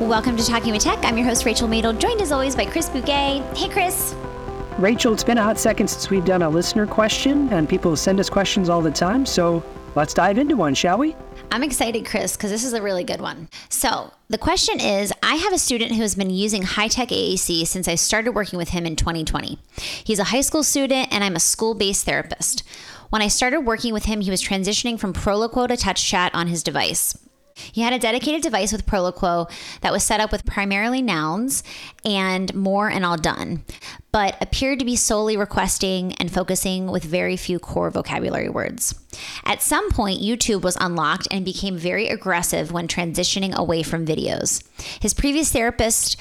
Welcome to Talking with Tech. I'm your host, Rachel Madel, joined as always by Chris Bugaj. Hey, Chris. Rachel, it's been a hot second since we've done a listener question, and people send us questions all the time. So let's dive into one, shall we? I'm excited, Chris, because this is a really good one. So, the question is I have a student who has been using high tech AAC since I started working with him in 2020. He's a high school student, and I'm a school based therapist. When I started working with him, he was transitioning from Proloquo to TouchChat on his device. He had a dedicated device with Proloquo that was set up with primarily nouns and more and all done, but appeared to be solely requesting and focusing with very few core vocabulary words. At some point, YouTube was unlocked and became very aggressive when transitioning away from videos. His previous therapist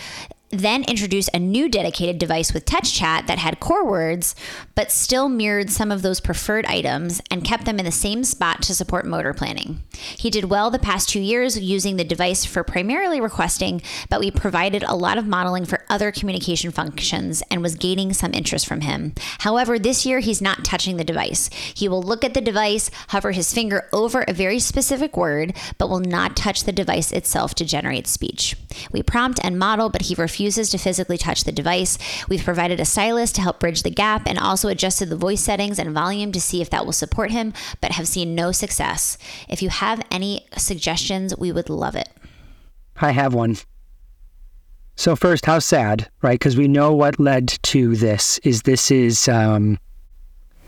then introduced a new dedicated device with TouchChat that had core words, but still mirrored some of those preferred items and kept them in the same spot to support motor planning. He did well the past two years using the device for primarily requesting, but we provided a lot of modeling for other communication functions and was gaining some interest from him. However, this year he's not touching the device. He will look at the device, hover his finger over a very specific word, but will not touch the device itself to generate speech. We prompt and model, but he refuses refuses to physically touch the device. We've provided a stylus to help bridge the gap and also adjusted the voice settings and volume to see if that will support him, but have seen no success. If you have any suggestions, we would love it. I have one. So first, how sad, right? Because we know what led to this. Is this is um,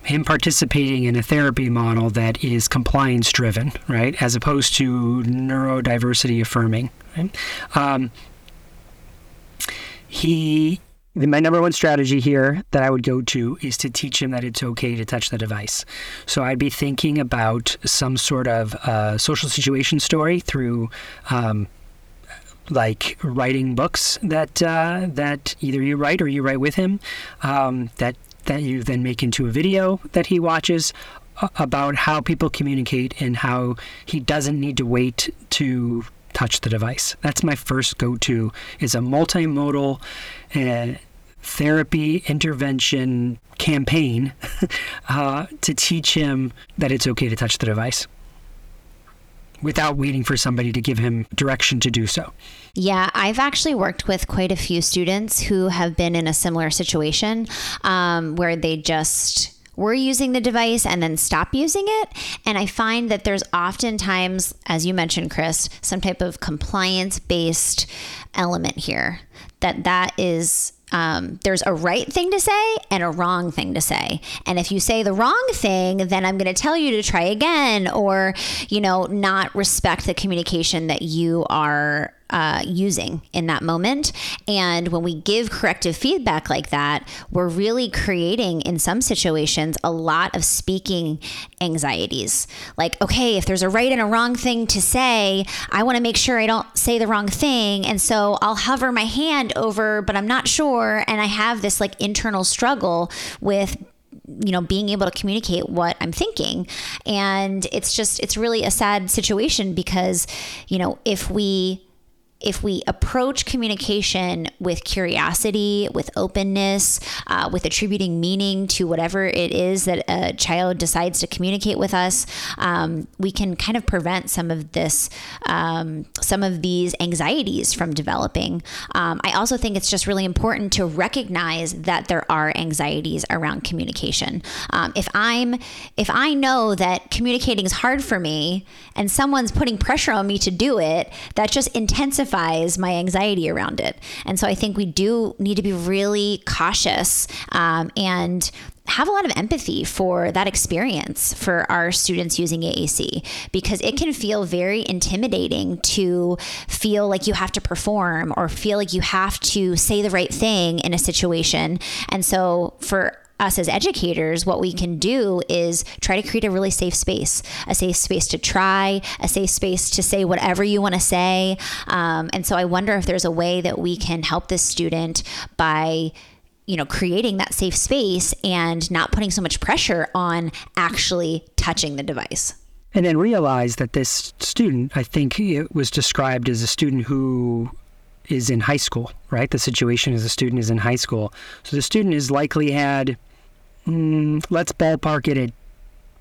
him participating in a therapy model that is compliance driven, right, as opposed to neurodiversity affirming. Right? Um, he my number one strategy here that I would go to is to teach him that it's okay to touch the device. So I'd be thinking about some sort of uh, social situation story through. Um, like writing books that uh, that either you write or you write with him, um, that that you then make into a video that he watches uh, about how people communicate and how he doesn't need to wait to touch the device. That's my first go-to is a multimodal uh, therapy intervention campaign uh, to teach him that it's okay to touch the device without waiting for somebody to give him direction to do so. Yeah, I've actually worked with quite a few students who have been in a similar situation um, where they just we're using the device and then stop using it. And I find that there's oftentimes, as you mentioned, Chris, some type of compliance based element here that that is um, there's a right thing to say and a wrong thing to say. And if you say the wrong thing, then I'm going to tell you to try again or, you know, not respect the communication that you are uh, using in that moment. And when we give corrective feedback like that, we're really creating, in some situations, a lot of speaking anxieties. Like, okay, if there's a right and a wrong thing to say, I want to make sure I don't say the wrong thing. And so I'll hover my hand over, but I'm not sure. And I have this like internal struggle with you know being able to communicate what i'm thinking and it's just it's really a sad situation because you know if we if we approach communication with curiosity, with openness, uh, with attributing meaning to whatever it is that a child decides to communicate with us, um, we can kind of prevent some of this, um, some of these anxieties from developing. Um, I also think it's just really important to recognize that there are anxieties around communication. Um, if I'm, if I know that communicating is hard for me, and someone's putting pressure on me to do it, that just intensifies my anxiety around it. And so I think we do need to be really cautious um, and have a lot of empathy for that experience for our students using AAC because it can feel very intimidating to feel like you have to perform or feel like you have to say the right thing in a situation. And so for us as educators, what we can do is try to create a really safe space, a safe space to try, a safe space to say whatever you want to say. Um, and so I wonder if there's a way that we can help this student by you know creating that safe space and not putting so much pressure on actually touching the device. And then realize that this student i think it was described as a student who is in high school right? The situation is a student is in high school. So the student has likely had mm, let's ballpark it at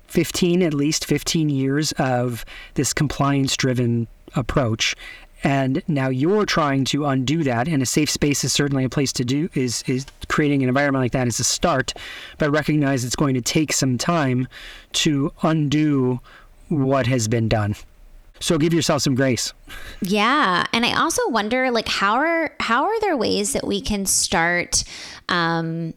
15, at least 15 years of this compliance driven approach. and now you're trying to undo that and a safe space is certainly a place to do is is creating an environment like that is a start but recognize it's going to take some time to undo what has been done so give yourself some grace yeah and i also wonder like how are how are there ways that we can start um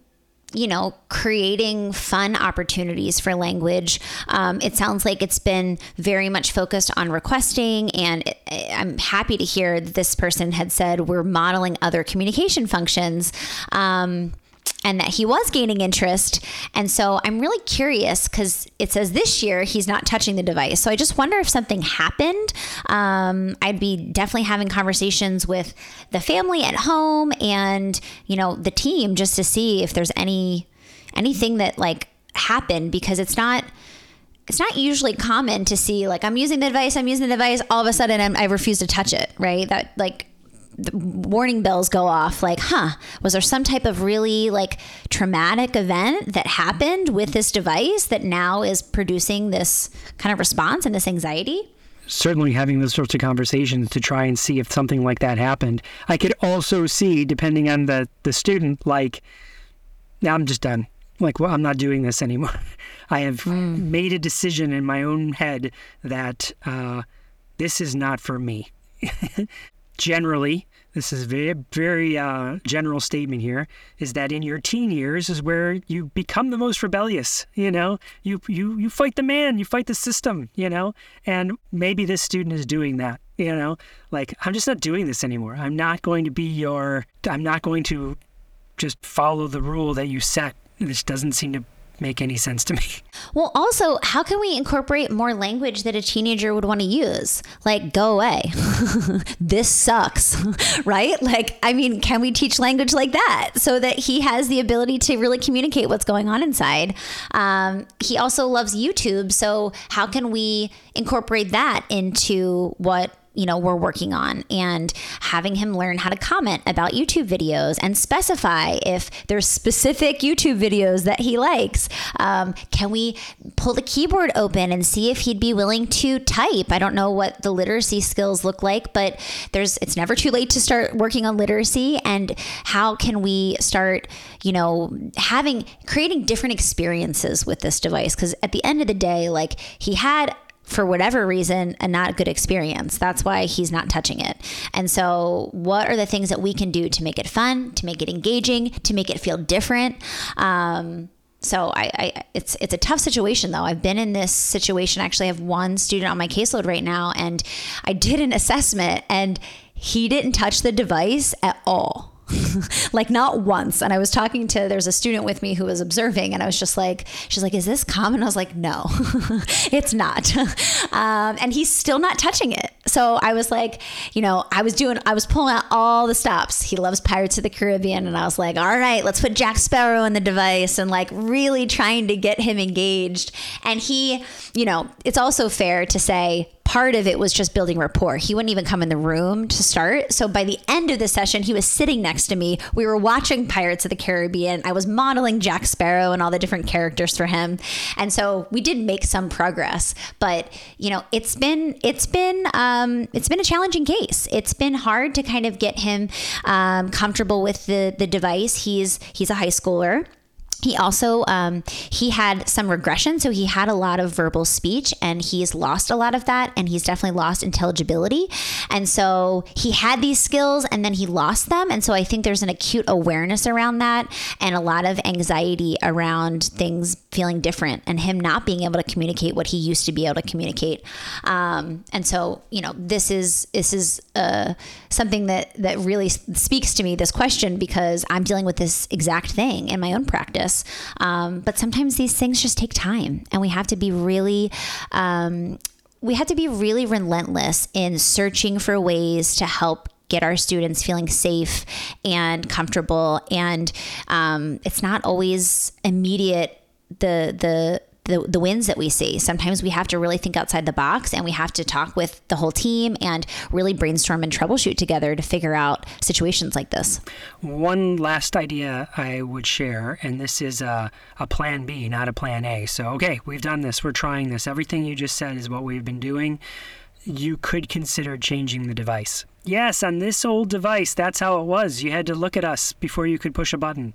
you know, creating fun opportunities for language. Um, it sounds like it's been very much focused on requesting, and I'm happy to hear that this person had said we're modeling other communication functions. Um, and that he was gaining interest. And so I'm really curious because it says this year he's not touching the device. So I just wonder if something happened. Um, I'd be definitely having conversations with the family at home and you know the team just to see if there's any anything that like happened because it's not it's not usually common to see like I'm using the device, I'm using the device, all of a sudden I'm, I refuse to touch it, right? That like warning bells go off like huh was there some type of really like traumatic event that happened with this device that now is producing this kind of response and this anxiety? Certainly having those sorts of conversations to try and see if something like that happened. I could also see depending on the the student like now i'm just done. Like well i'm not doing this anymore. I have mm. made a decision in my own head that uh, this is not for me generally, this is very very uh, general statement here, is that in your teen years is where you become the most rebellious. You know, you you you fight the man, you fight the system. You know, and maybe this student is doing that. You know, like I'm just not doing this anymore. I'm not going to be your. I'm not going to just follow the rule that you set. This doesn't seem to make any sense to me. Well, also, how can we incorporate more language that a teenager would want to use? Like, go away. this sucks, right? Like, I mean, can we teach language like that so that he has the ability to really communicate what's going on inside? Um, he also loves YouTube. So, how can we incorporate that into what you know we're working on and having him learn how to comment about YouTube videos and specify if there's specific YouTube videos that he likes. Um, can we pull the keyboard open and see if he'd be willing to type? I don't know what the literacy skills look like, but there's it's never too late to start working on literacy. And how can we start, you know, having creating different experiences with this device? Because at the end of the day, like he had for whatever reason, a not good experience. That's why he's not touching it. And so, what are the things that we can do to make it fun, to make it engaging, to make it feel different? Um, so I, I, it's it's a tough situation though. I've been in this situation. I actually, have one student on my caseload right now, and I did an assessment, and he didn't touch the device at all like not once. And I was talking to there's a student with me who was observing, and I was just like, she's like, "Is this common?" I was like, "No, it's not." Um, and he's still not touching it. So I was like, you know, I was doing, I was pulling out all the stops. He loves Pirates of the Caribbean, and I was like, all right, let's put Jack Sparrow in the device, and like really trying to get him engaged. And he, you know, it's also fair to say part of it was just building rapport. He wouldn't even come in the room to start. So by the end of the session, he was sitting next to me. We were watching Pirates of the Caribbean. I was modeling Jack Sparrow and all the different characters for him. And so we did make some progress, but you know, it's been it's been um, it's been a challenging case. It's been hard to kind of get him um, comfortable with the the device. He's he's a high schooler he also um, he had some regression so he had a lot of verbal speech and he's lost a lot of that and he's definitely lost intelligibility. And so he had these skills and then he lost them and so i think there's an acute awareness around that and a lot of anxiety around things feeling different and him not being able to communicate what he used to be able to communicate. Um, and so you know this is this is uh, something that that really speaks to me this question because i'm dealing with this exact thing in my own practice this. Um, but sometimes these things just take time, and we have to be really. Um, we have to be really relentless in searching for ways to help get our students feeling safe and comfortable. And um, it's not always immediate the the the, the wins that we see. Sometimes we have to really think outside the box and we have to talk with the whole team and really brainstorm and troubleshoot together to figure out situations like this. One last idea I would share, and this is a, a plan B, not a plan A. So, okay, we've done this, we're trying this. Everything you just said is what we've been doing. You could consider changing the device. Yes, on this old device, that's how it was. You had to look at us before you could push a button.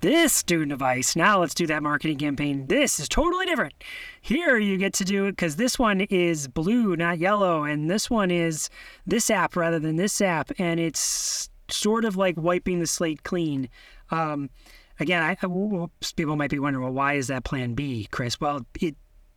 This student device, now let's do that marketing campaign. This is totally different. Here you get to do it because this one is blue, not yellow, and this one is this app rather than this app, and it's sort of like wiping the slate clean. Um, again, I, people might be wondering, well, why is that Plan B, Chris? Well, it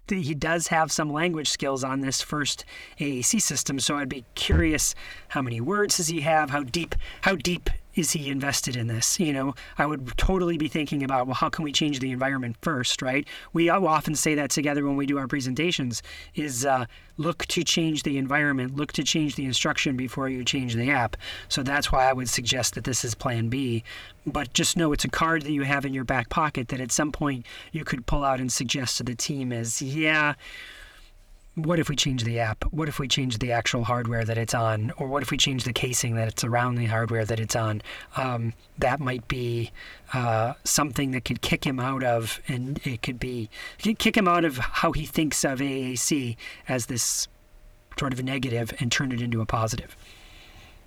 he does have some language skills on this first AAC system, so I'd be curious how many words does he have? How deep? How deep is he invested in this? You know, I would totally be thinking about, well, how can we change the environment first, right? We often say that together when we do our presentations is uh, look to change the environment, look to change the instruction before you change the app. So that's why I would suggest that this is plan B. But just know it's a card that you have in your back pocket that at some point you could pull out and suggest to the team as, yeah, what if we change the app? What if we change the actual hardware that it's on? Or what if we change the casing that it's around the hardware that it's on? Um, that might be uh, something that could kick him out of, and it could be kick him out of how he thinks of AAC as this sort of negative and turn it into a positive.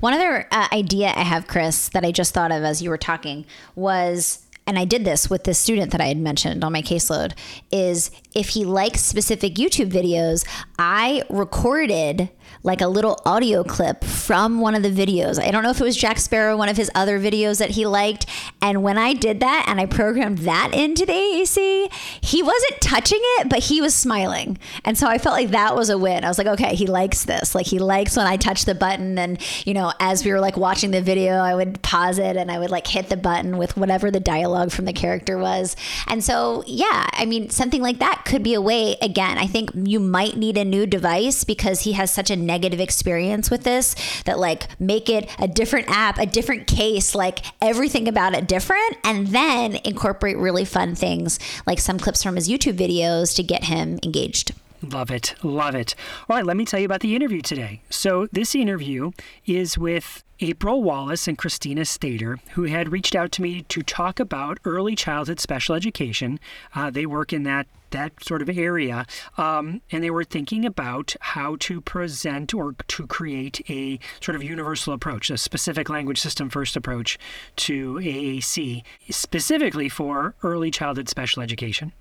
One other uh, idea I have, Chris, that I just thought of as you were talking was and I did this with this student that I had mentioned on my caseload, is if he likes specific YouTube videos, I recorded like a little audio clip from one of the videos. I don't know if it was Jack Sparrow, one of his other videos that he liked. And when I did that and I programmed that into the AAC, he wasn't touching it, but he was smiling. And so I felt like that was a win. I was like, okay, he likes this. Like he likes when I touch the button. And, you know, as we were like watching the video, I would pause it and I would like hit the button with whatever the dialogue from the character was. And so, yeah, I mean, something like that could be a way. Again, I think you might need a new device because he has such a negative experience with this that like make it a different app, a different case, like everything about it different, and then incorporate really fun things like some clips from his YouTube videos to get him engaged. Love it. Love it. All right, let me tell you about the interview today. So, this interview is with April Wallace and Christina Stader, who had reached out to me to talk about early childhood special education. Uh, they work in that that sort of area, um, and they were thinking about how to present or to create a sort of universal approach, a specific language system first approach to AAC, specifically for early childhood special education.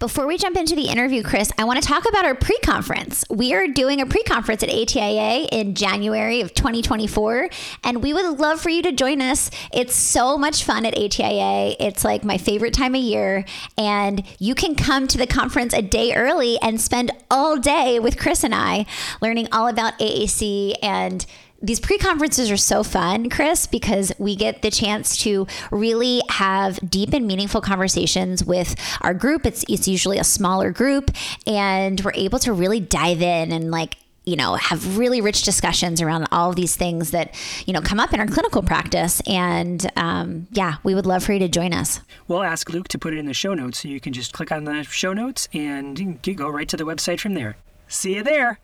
Before we jump into the interview, Chris, I want to talk about our pre conference. We are doing a pre conference at ATIA in January of 2024, and we would love for you to join us. It's so much fun at ATIA. It's like my favorite time of year, and you can come to the conference a day early and spend all day with Chris and I learning all about AAC and these pre-conferences are so fun, Chris, because we get the chance to really have deep and meaningful conversations with our group. It's it's usually a smaller group, and we're able to really dive in and like you know have really rich discussions around all of these things that you know come up in our clinical practice. And um, yeah we would love for you to join us. We'll ask luke to put it in the show notes so you can just click on the show notes and go right to the website from there. See you there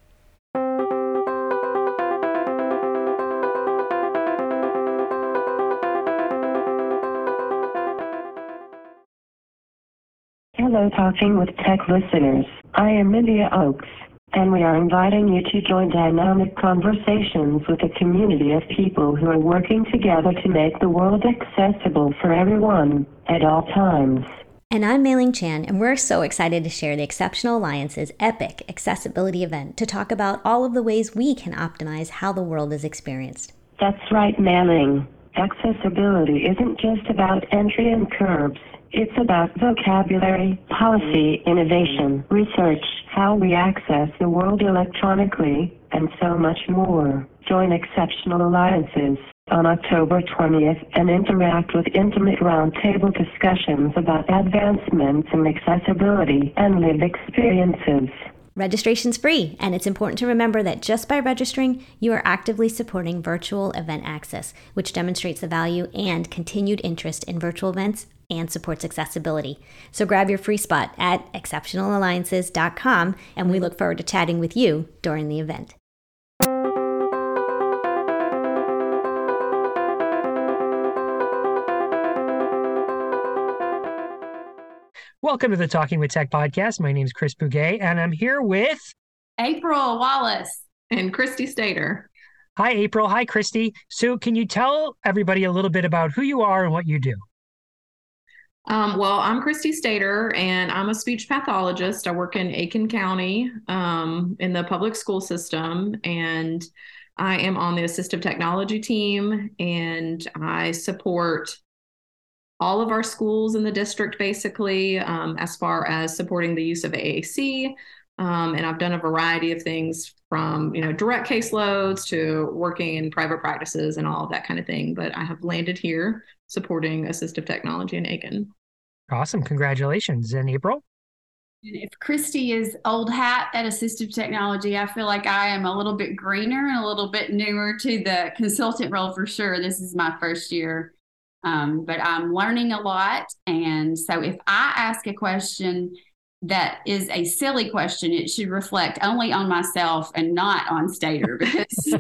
Hello, Talking with Tech listeners. I am India Oaks, and we are inviting you to join dynamic conversations with a community of people who are working together to make the world accessible for everyone at all times. And I'm Mei-Ling Chan, and we're so excited to share the Exceptional Alliance's epic accessibility event to talk about all of the ways we can optimize how the world is experienced. That's right, Mei-Ling. Accessibility isn't just about entry and curbs. It's about vocabulary, policy, innovation, research, how we access the world electronically, and so much more. Join Exceptional Alliances on October 20th and interact with intimate roundtable discussions about advancements in accessibility and lived experiences. Registration's free, and it's important to remember that just by registering, you are actively supporting virtual event access, which demonstrates the value and continued interest in virtual events and supports accessibility. So grab your free spot at exceptionalalliances.com, and we look forward to chatting with you during the event. Welcome to the Talking with Tech podcast. My name is Chris Bugaj, and I'm here with April Wallace and Christy Stader. Hi, April. Hi, Christy. So, can you tell everybody a little bit about who you are and what you do? Um, well, I'm Christy Stader, and I'm a speech pathologist. I work in Aiken County um, in the public school system, and I am on the assistive technology team, and I support all of our schools in the district basically um, as far as supporting the use of AAC. Um, and I've done a variety of things from you know direct caseloads to working in private practices and all of that kind of thing. But I have landed here supporting assistive technology in Aiken. Awesome! Congratulations, in April. If Christy is old hat at assistive technology, I feel like I am a little bit greener and a little bit newer to the consultant role for sure. This is my first year, um, but I'm learning a lot. And so if I ask a question that is a silly question, it should reflect only on myself and not on Stader because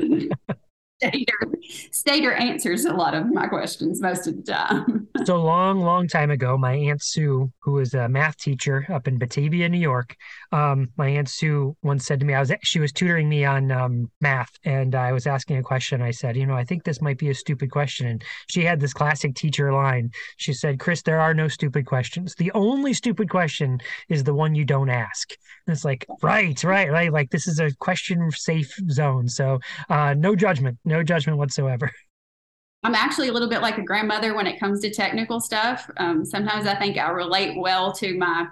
Stader, Stader answers a lot of my questions most of the time. so long, long time ago, my aunt Sue, who was a math teacher up in Batavia, New York, um, my aunt Sue once said to me, I was she was tutoring me on um, math, and I was asking a question. I said, you know, I think this might be a stupid question, and she had this classic teacher line. She said, Chris, there are no stupid questions. The only stupid question is the one you don't ask. And it's like, right, right, right. Like this is a question safe zone. So uh, no judgment no judgment whatsoever. I'm actually a little bit like a grandmother when it comes to technical stuff. Um, sometimes I think I relate well to my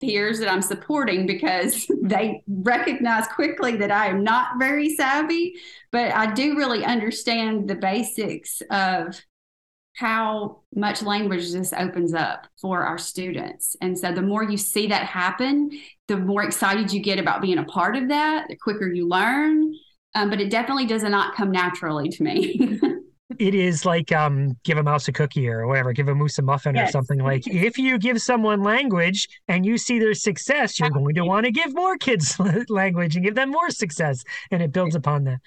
peers that I'm supporting because they recognize quickly that I am not very savvy, but I do really understand the basics of how much language this opens up for our students. And so the more you see that happen, the more excited you get about being a part of that, the quicker you learn um, but it definitely does not come naturally to me. it is like um, give a mouse a cookie or whatever, give a moose a muffin yes. or something like. If you give someone language and you see their success, you're going to want to give more kids language and give them more success, and it builds upon that.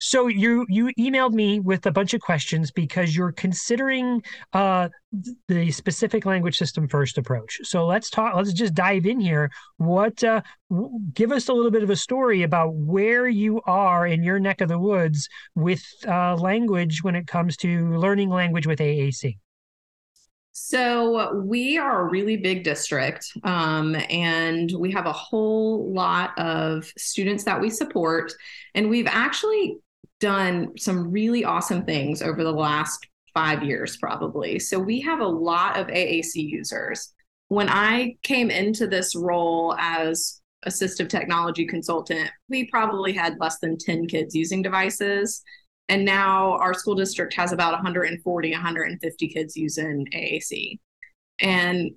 So you you emailed me with a bunch of questions because you're considering uh, the specific language system first approach. So let's talk. Let's just dive in here. What uh, give us a little bit of a story about where you are in your neck of the woods with uh, language when it comes to learning language with AAC. So we are a really big district, um, and we have a whole lot of students that we support. And we've actually done some really awesome things over the last five years, probably. So we have a lot of AAC users. When I came into this role as assistive technology consultant, we probably had less than 10 kids using devices. And now our school district has about 140, 150 kids using AAC. And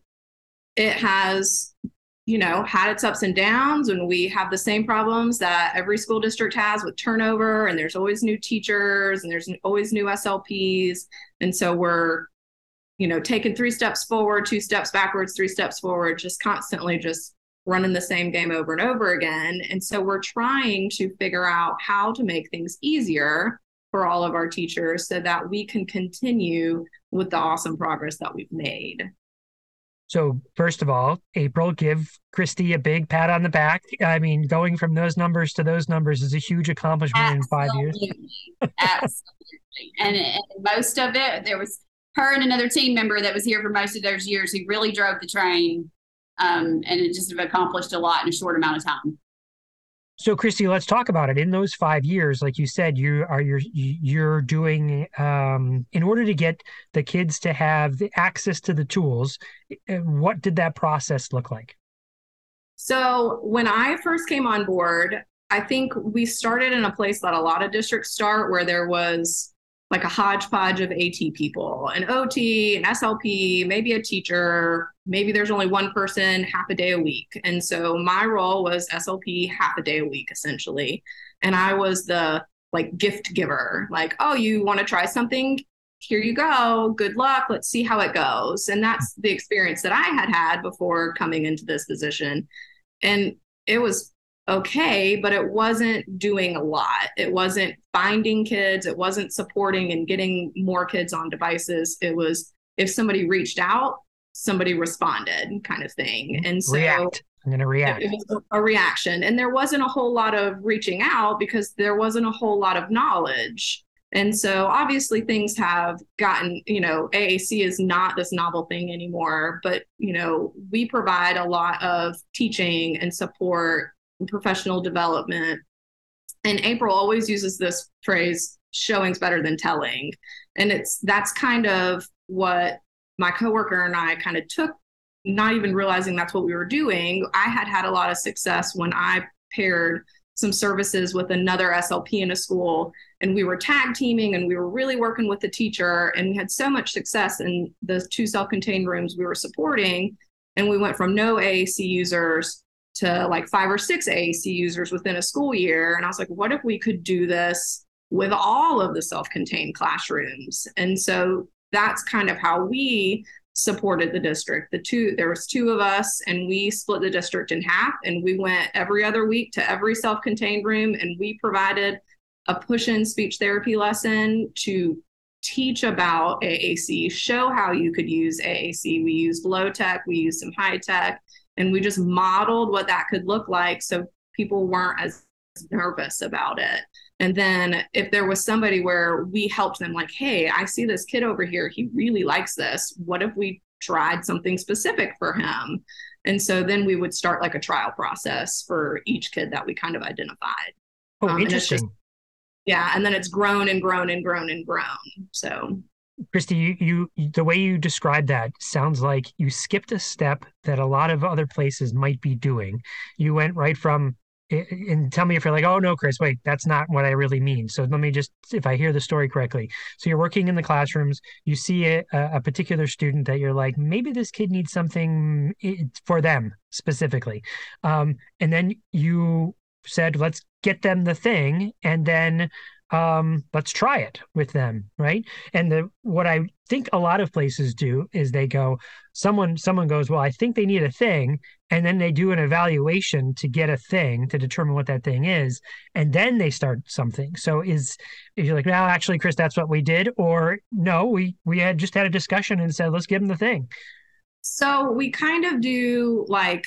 it has you know, had its ups and downs, and we have the same problems that every school district has with turnover, and there's always new teachers, and there's always new SLPs, and so we're, you know, taking three steps forward, two steps backwards, three steps forward, just constantly just running the same game over and over again. And so we're trying to figure out how to make things easier for all of our teachers so that we can continue with the awesome progress that we've made. So, first of all, April, give Christy a big pat on the back. I mean, going from those numbers to those numbers is a huge accomplishment Absolutely. in five years. Absolutely. And, and most of it, there was her and another team member that was here for most of those years who really drove the train um, and it just accomplished a lot in a short amount of time. So, Christy, let's talk about it. In those five years, like you said, you are you're you're doing um, in order to get the kids to have the access to the tools. Eh, what did that process look like? So, when I first came on board, I think we started in a place that a lot of districts start, where there was like a hodgepodge of AT people, an OT, an SLP, maybe a teacher, maybe there's only one person half a day a week. And so my role was SLP half a day a week, essentially. And I was the like gift giver, like, oh, you want to try something? Here you go. Good luck. Let's see how it goes. And that's the experience that I had had before coming into this position. And it was okay, but it wasn't doing a lot. It wasn't finding kids, it wasn't supporting and getting more kids on devices. It was if somebody reached out, somebody responded kind of thing. And so react. I'm going to react. It was a reaction. And there wasn't a whole lot of reaching out because there wasn't a whole lot of knowledge. And so obviously things have gotten, you know, AAC is not this novel thing anymore, but, you know, we provide a lot of teaching and support professional development. And April always uses this phrase, showing's better than telling. And it's that's kind of what my coworker and I kind of took not even realizing that's what we were doing. I had had a lot of success when I paired some services with another SLP in a school and we were tag teaming and we were really working with the teacher and we had so much success in the two self-contained rooms we were supporting and we went from no AAC users to like five or six AAC users within a school year and I was like what if we could do this with all of the self-contained classrooms and so that's kind of how we supported the district. The two there was two of us and we split the district in half and we went every other week to every self-contained room and we provided a push-in speech therapy lesson to teach about AAC, show how you could use AAC. We used low tech, we used some high tech, and we just modeled what that could look like so people weren't as nervous about it. And then if there was somebody where we helped them, like, hey, I see this kid over here, he really likes this. What if we tried something specific for him? And so then we would start like a trial process for each kid that we kind of identified. Oh, um, interesting. Yeah. And then it's grown and grown and grown and grown. So Christy, you, you the way you describe that sounds like you skipped a step that a lot of other places might be doing. You went right from and tell me if you're like, oh no, Chris, wait, that's not what I really mean. So let me just, if I hear the story correctly. So you're working in the classrooms, you see a, a particular student that you're like, maybe this kid needs something for them specifically, um, and then you said, let's get them the thing, and then um, let's try it with them, right? And the what I think a lot of places do is they go, someone someone goes, well, I think they need a thing, and then they do an evaluation to get a thing to determine what that thing is, and then they start something. So is if you're like, no, actually, Chris, that's what we did, or no, we we had just had a discussion and said, let's give them the thing. So we kind of do like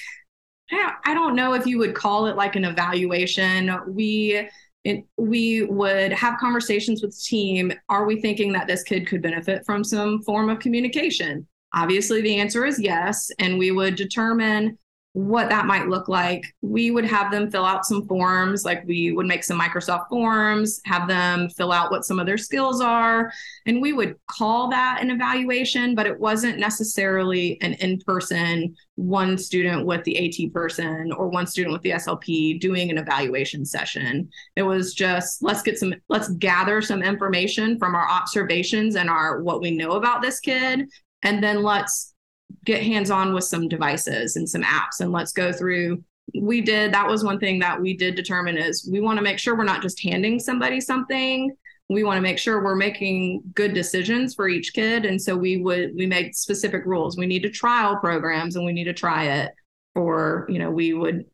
I don't know if you would call it like an evaluation. We it, we would have conversations with the team. Are we thinking that this kid could benefit from some form of communication? Obviously, the answer is yes. And we would determine what that might look like. We would have them fill out some forms, like we would make some Microsoft forms, have them fill out what some of their skills are. And we would call that an evaluation, but it wasn't necessarily an in person, one student with the AT person or one student with the SLP doing an evaluation session. It was just let's get some, let's gather some information from our observations and our what we know about this kid. And then let's get hands on with some devices and some apps and let's go through. We did that was one thing that we did determine is we want to make sure we're not just handing somebody something. We want to make sure we're making good decisions for each kid. And so we would we made specific rules. We need to trial programs and we need to try it for you know we would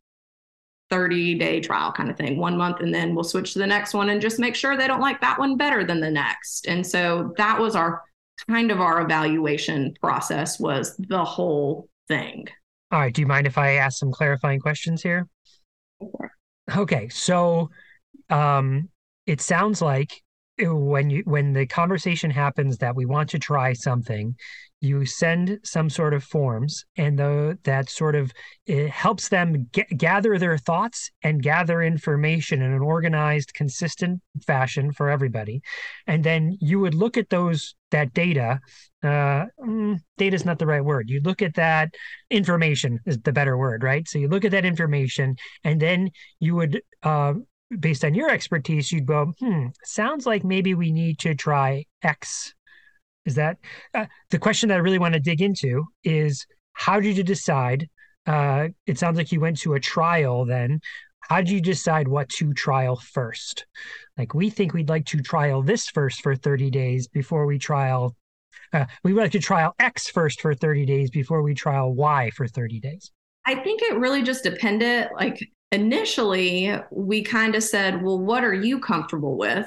30 day trial kind of thing one month and then we'll switch to the next one and just make sure they don't like that one better than the next. And so that was our kind of our evaluation process was the whole thing. All right. Do you mind if I ask some clarifying questions here? Okay. So um, it sounds like when you when the conversation happens that we want to try something you send some sort of forms and the, that sort of it helps them get, gather their thoughts and gather information in an organized consistent fashion for everybody and then you would look at those that data uh, mm, data is not the right word you look at that information is the better word right so you look at that information and then you would uh, based on your expertise you'd go hmm sounds like maybe we need to try x is that uh, the question that I really want to dig into is how did you decide? Uh, it sounds like you went to a trial then. How did you decide what to trial first? Like, we think we'd like to trial this first for 30 days before we trial. Uh, we would like to trial X first for 30 days before we trial Y for 30 days. I think it really just depended. Like, initially, we kind of said, well, what are you comfortable with?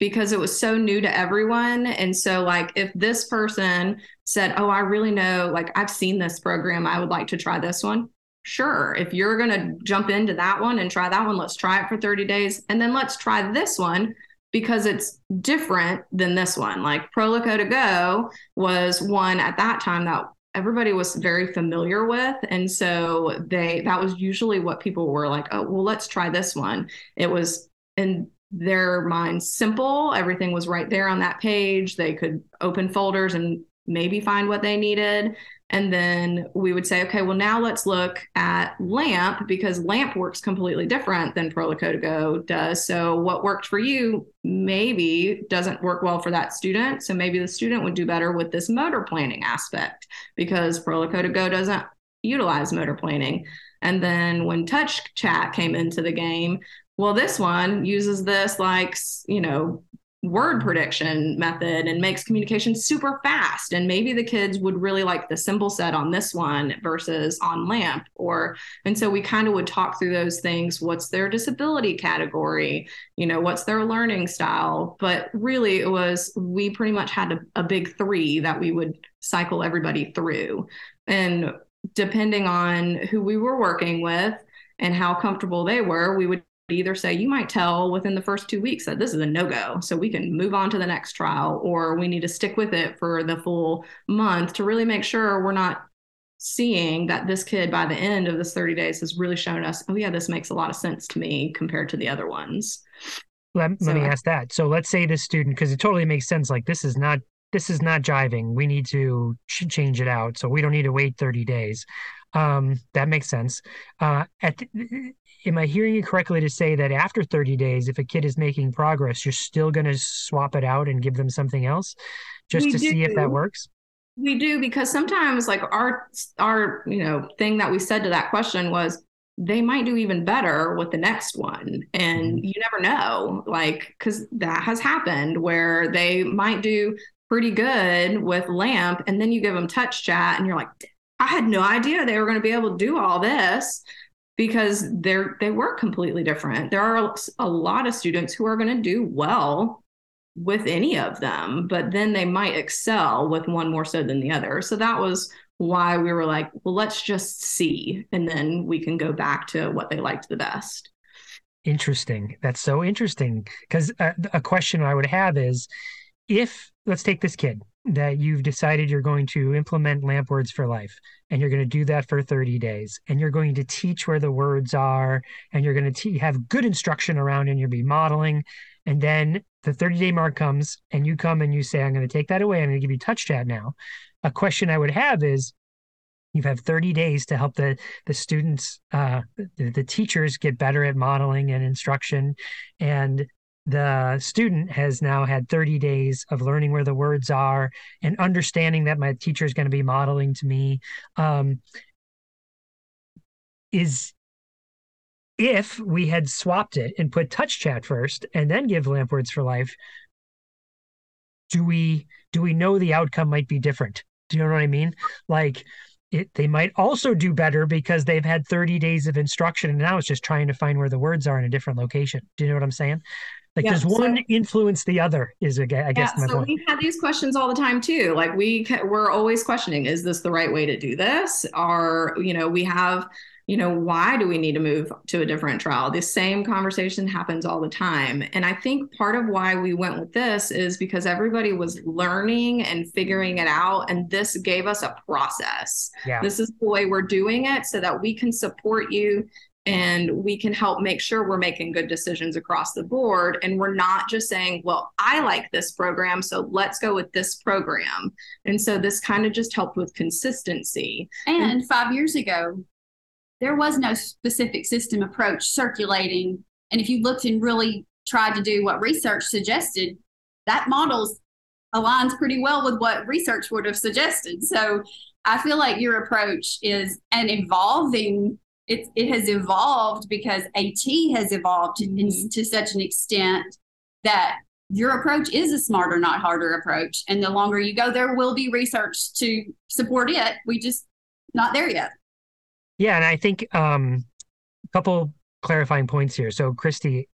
because it was so new to everyone. And so, like, if this person said, Oh, I really know, like, I've seen this program, I would like to try this one, sure, if you're going to jump into that one and try that one, let's try it for 30 days. And then let's try this one because it's different than this one. Like Pro to Go was one at that time that everybody was very familiar with and so they that was usually what people were like oh well let's try this one it was in their mind simple everything was right there on that page they could open folders and maybe find what they needed and then we would say, okay, well, now let's look at LAMP because LAMP works completely different than Proloquo2Go does. So, what worked for you maybe doesn't work well for that student. So, maybe the student would do better with this motor planning aspect because Proloquo2Go doesn't utilize motor planning. And then when TouchChat came into the game, well, this one uses this like, you know, word prediction method and makes communication super fast. And maybe the kids would really like the symbol set on this one versus on LAMP. Or, and so we kind of would talk through those things. What's their disability category? You know, what's their learning style? But really, it was, we pretty much had a, a big three that we would cycle everybody through. And depending on who we were working with, and how comfortable they were, we would either say you might tell within the first two weeks that this is a no-go so we can move on to the next trial or we need to stick with it for the full month to really make sure we're not seeing that this kid by the end of this 30 days has really shown us oh yeah this makes a lot of sense to me compared to the other ones. Let, so, let me ask that. So let's say this student because it totally makes sense like this is not this is not jiving. We need to change it out so we don't need to wait 30 days. Um, that makes sense. Uh, at the, am I hearing you correctly to say that after 30 days, if a kid is making progress, you're still going to swap it out and give them something else just we to do. see if that works? We do because sometimes like our our you know thing that we said to that question was they might do even better with the next one and mm-hmm. you never know like cuz that has happened where they might do pretty good with LAMP and then you give them TouchChat and you're like I had no idea they were going to be able to do all this because they're they work completely different. There are a lot of students who are going to do well with any of them, but then they might excel with one more so than the other. So that was why we were like, well, let's just see, and then we can go back to what they liked the best. Interesting. That's so interesting because a, uh, a question I would have is if let's take this kid that you've decided you're going to implement LAMP Words for Life and you're going to do that for 30 days and you're going to teach where the words are and you're going to te- have good instruction around and you'll be modeling and then the 30 day mark comes and you come and you say i'm going to take that away. I'm going to give you TouchChat now. A question i would have is you have 30 days to help the the students uh, the, the teachers get better at modeling and instruction and the student has now had 30 days of learning where the words are and understanding that my teacher is going to be modeling to me um, is if we had swapped it and put TouchChat first and then give LAMP Words for Life do we do we know the outcome might be different do you know what i mean like it, they might also do better because they've had 30 days of instruction and now it's just trying to find where the words are in a different location. Do you know what I'm saying? Like, yeah, does one so, influence the other? Is I guess yeah, my so point. we have these questions all the time too. Like we we're always questioning: Is this the right way to do this? Or you know, we have you know, why do we need to move to a different trial? The same conversation happens all the time. And I think part of why we went with this is because everybody was learning and figuring it out. And this gave us a process. Yeah. This is the way we're doing it so that we can support you and we can help make sure we're making good decisions across the board. And we're not just saying well i like this program so let's go with this program. And so this kind of just helped with consistency. And five years ago there was no specific system approach circulating. And if you looked and really tried to do what research suggested that model aligns pretty well with what research would have suggested. So i feel like your approach is an evolving it, it has evolved because AT has evolved mm-hmm. in, to such an extent that your approach is a smarter, not harder approach. And the longer you go, there will be research to support it. We just not there yet. Yeah, and I think um, a couple clarifying points here. So, Christy,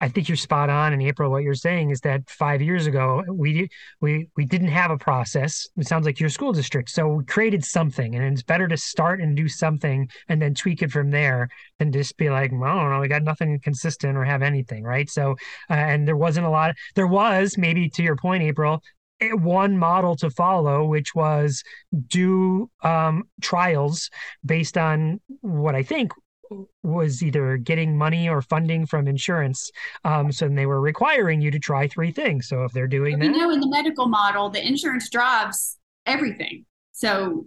I think you're spot on in April. What you're saying is that five years ago we we we didn't have a process. It sounds like your school district, so we created something, and it's better to start and do something and then tweak it from there than just be like, well, I don't know, we got nothing consistent or have anything, right? So, uh, and there wasn't a lot. There was maybe to your point, April, one model to follow, which was do um, trials based on what I think was either getting money or funding from insurance. Um, so they were requiring you to try three things. So if they're doing you that, know, in the medical model, the insurance drives everything. So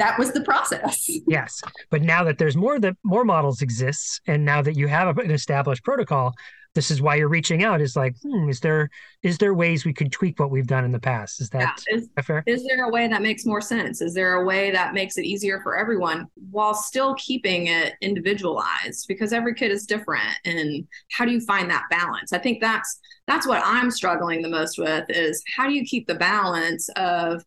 that was the process. yes, but now that there's more that more models exists, and now that you have an established protocol, this is why you're reaching out is like hmm, is there is there ways we could tweak what we've done in the past is that yeah. is, fair is there a way that makes more sense is there a way that makes it easier for everyone while still keeping it individualized because every kid is different and how do you find that balance i think that's that's what i'm struggling the most with is how do you keep the balance of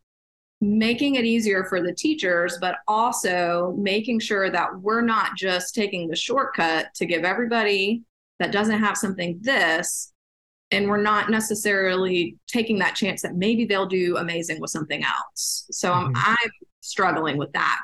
making it easier for the teachers, but also making sure that we're not just taking the shortcut to give everybody that doesn't have something this and we're not necessarily taking that chance that maybe they'll do amazing with something else so mm-hmm. I'm, I'm struggling with that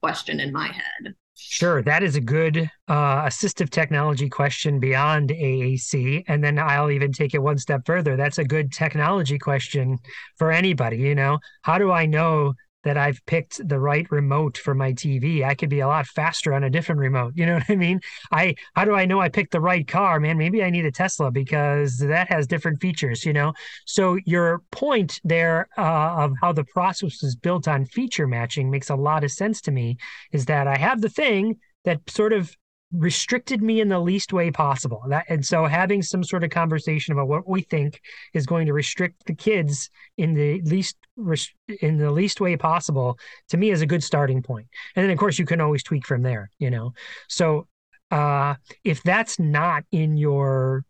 question in my head Sure, that is a good uh, assistive technology question beyond AAC. And then I'll even take it one step further. That's a good technology question for anybody. You know, how do I know that I've picked the right remote for my TV. I could be a lot faster on a different remote. You know what I mean? I how do I know I picked the right car? Man, maybe I need a Tesla because that has different features, you know. So your point there uh, of how the process is built on feature matching makes a lot of sense to me is that I have the thing that sort of restricted me in the least way possible. That, and so having some sort of conversation about what we think is going to restrict the kids in the least in the least way possible to me is a good starting point. And then of course you can always tweak from there, you know. So uh, if that's not in your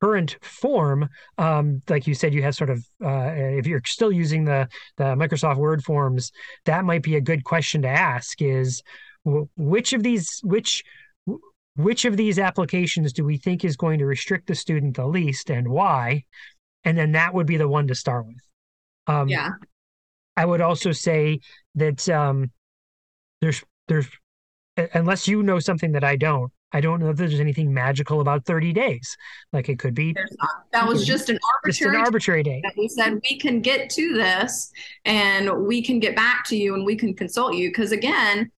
current form, um, like you said, you have sort of uh, if you're still using the the Microsoft Word forms, that might be a good question to ask. Is which of these which which of these applications do we think is going to restrict the student the least and why and then that would be the one to start with um, yeah i would also say that um, there's there's unless you know something that i don't I don't know if there's anything magical about 30 days. Like it could be. That was just an arbitrary, just an arbitrary day. That we said we can get to this and we can get back to you and we can consult you. Because again,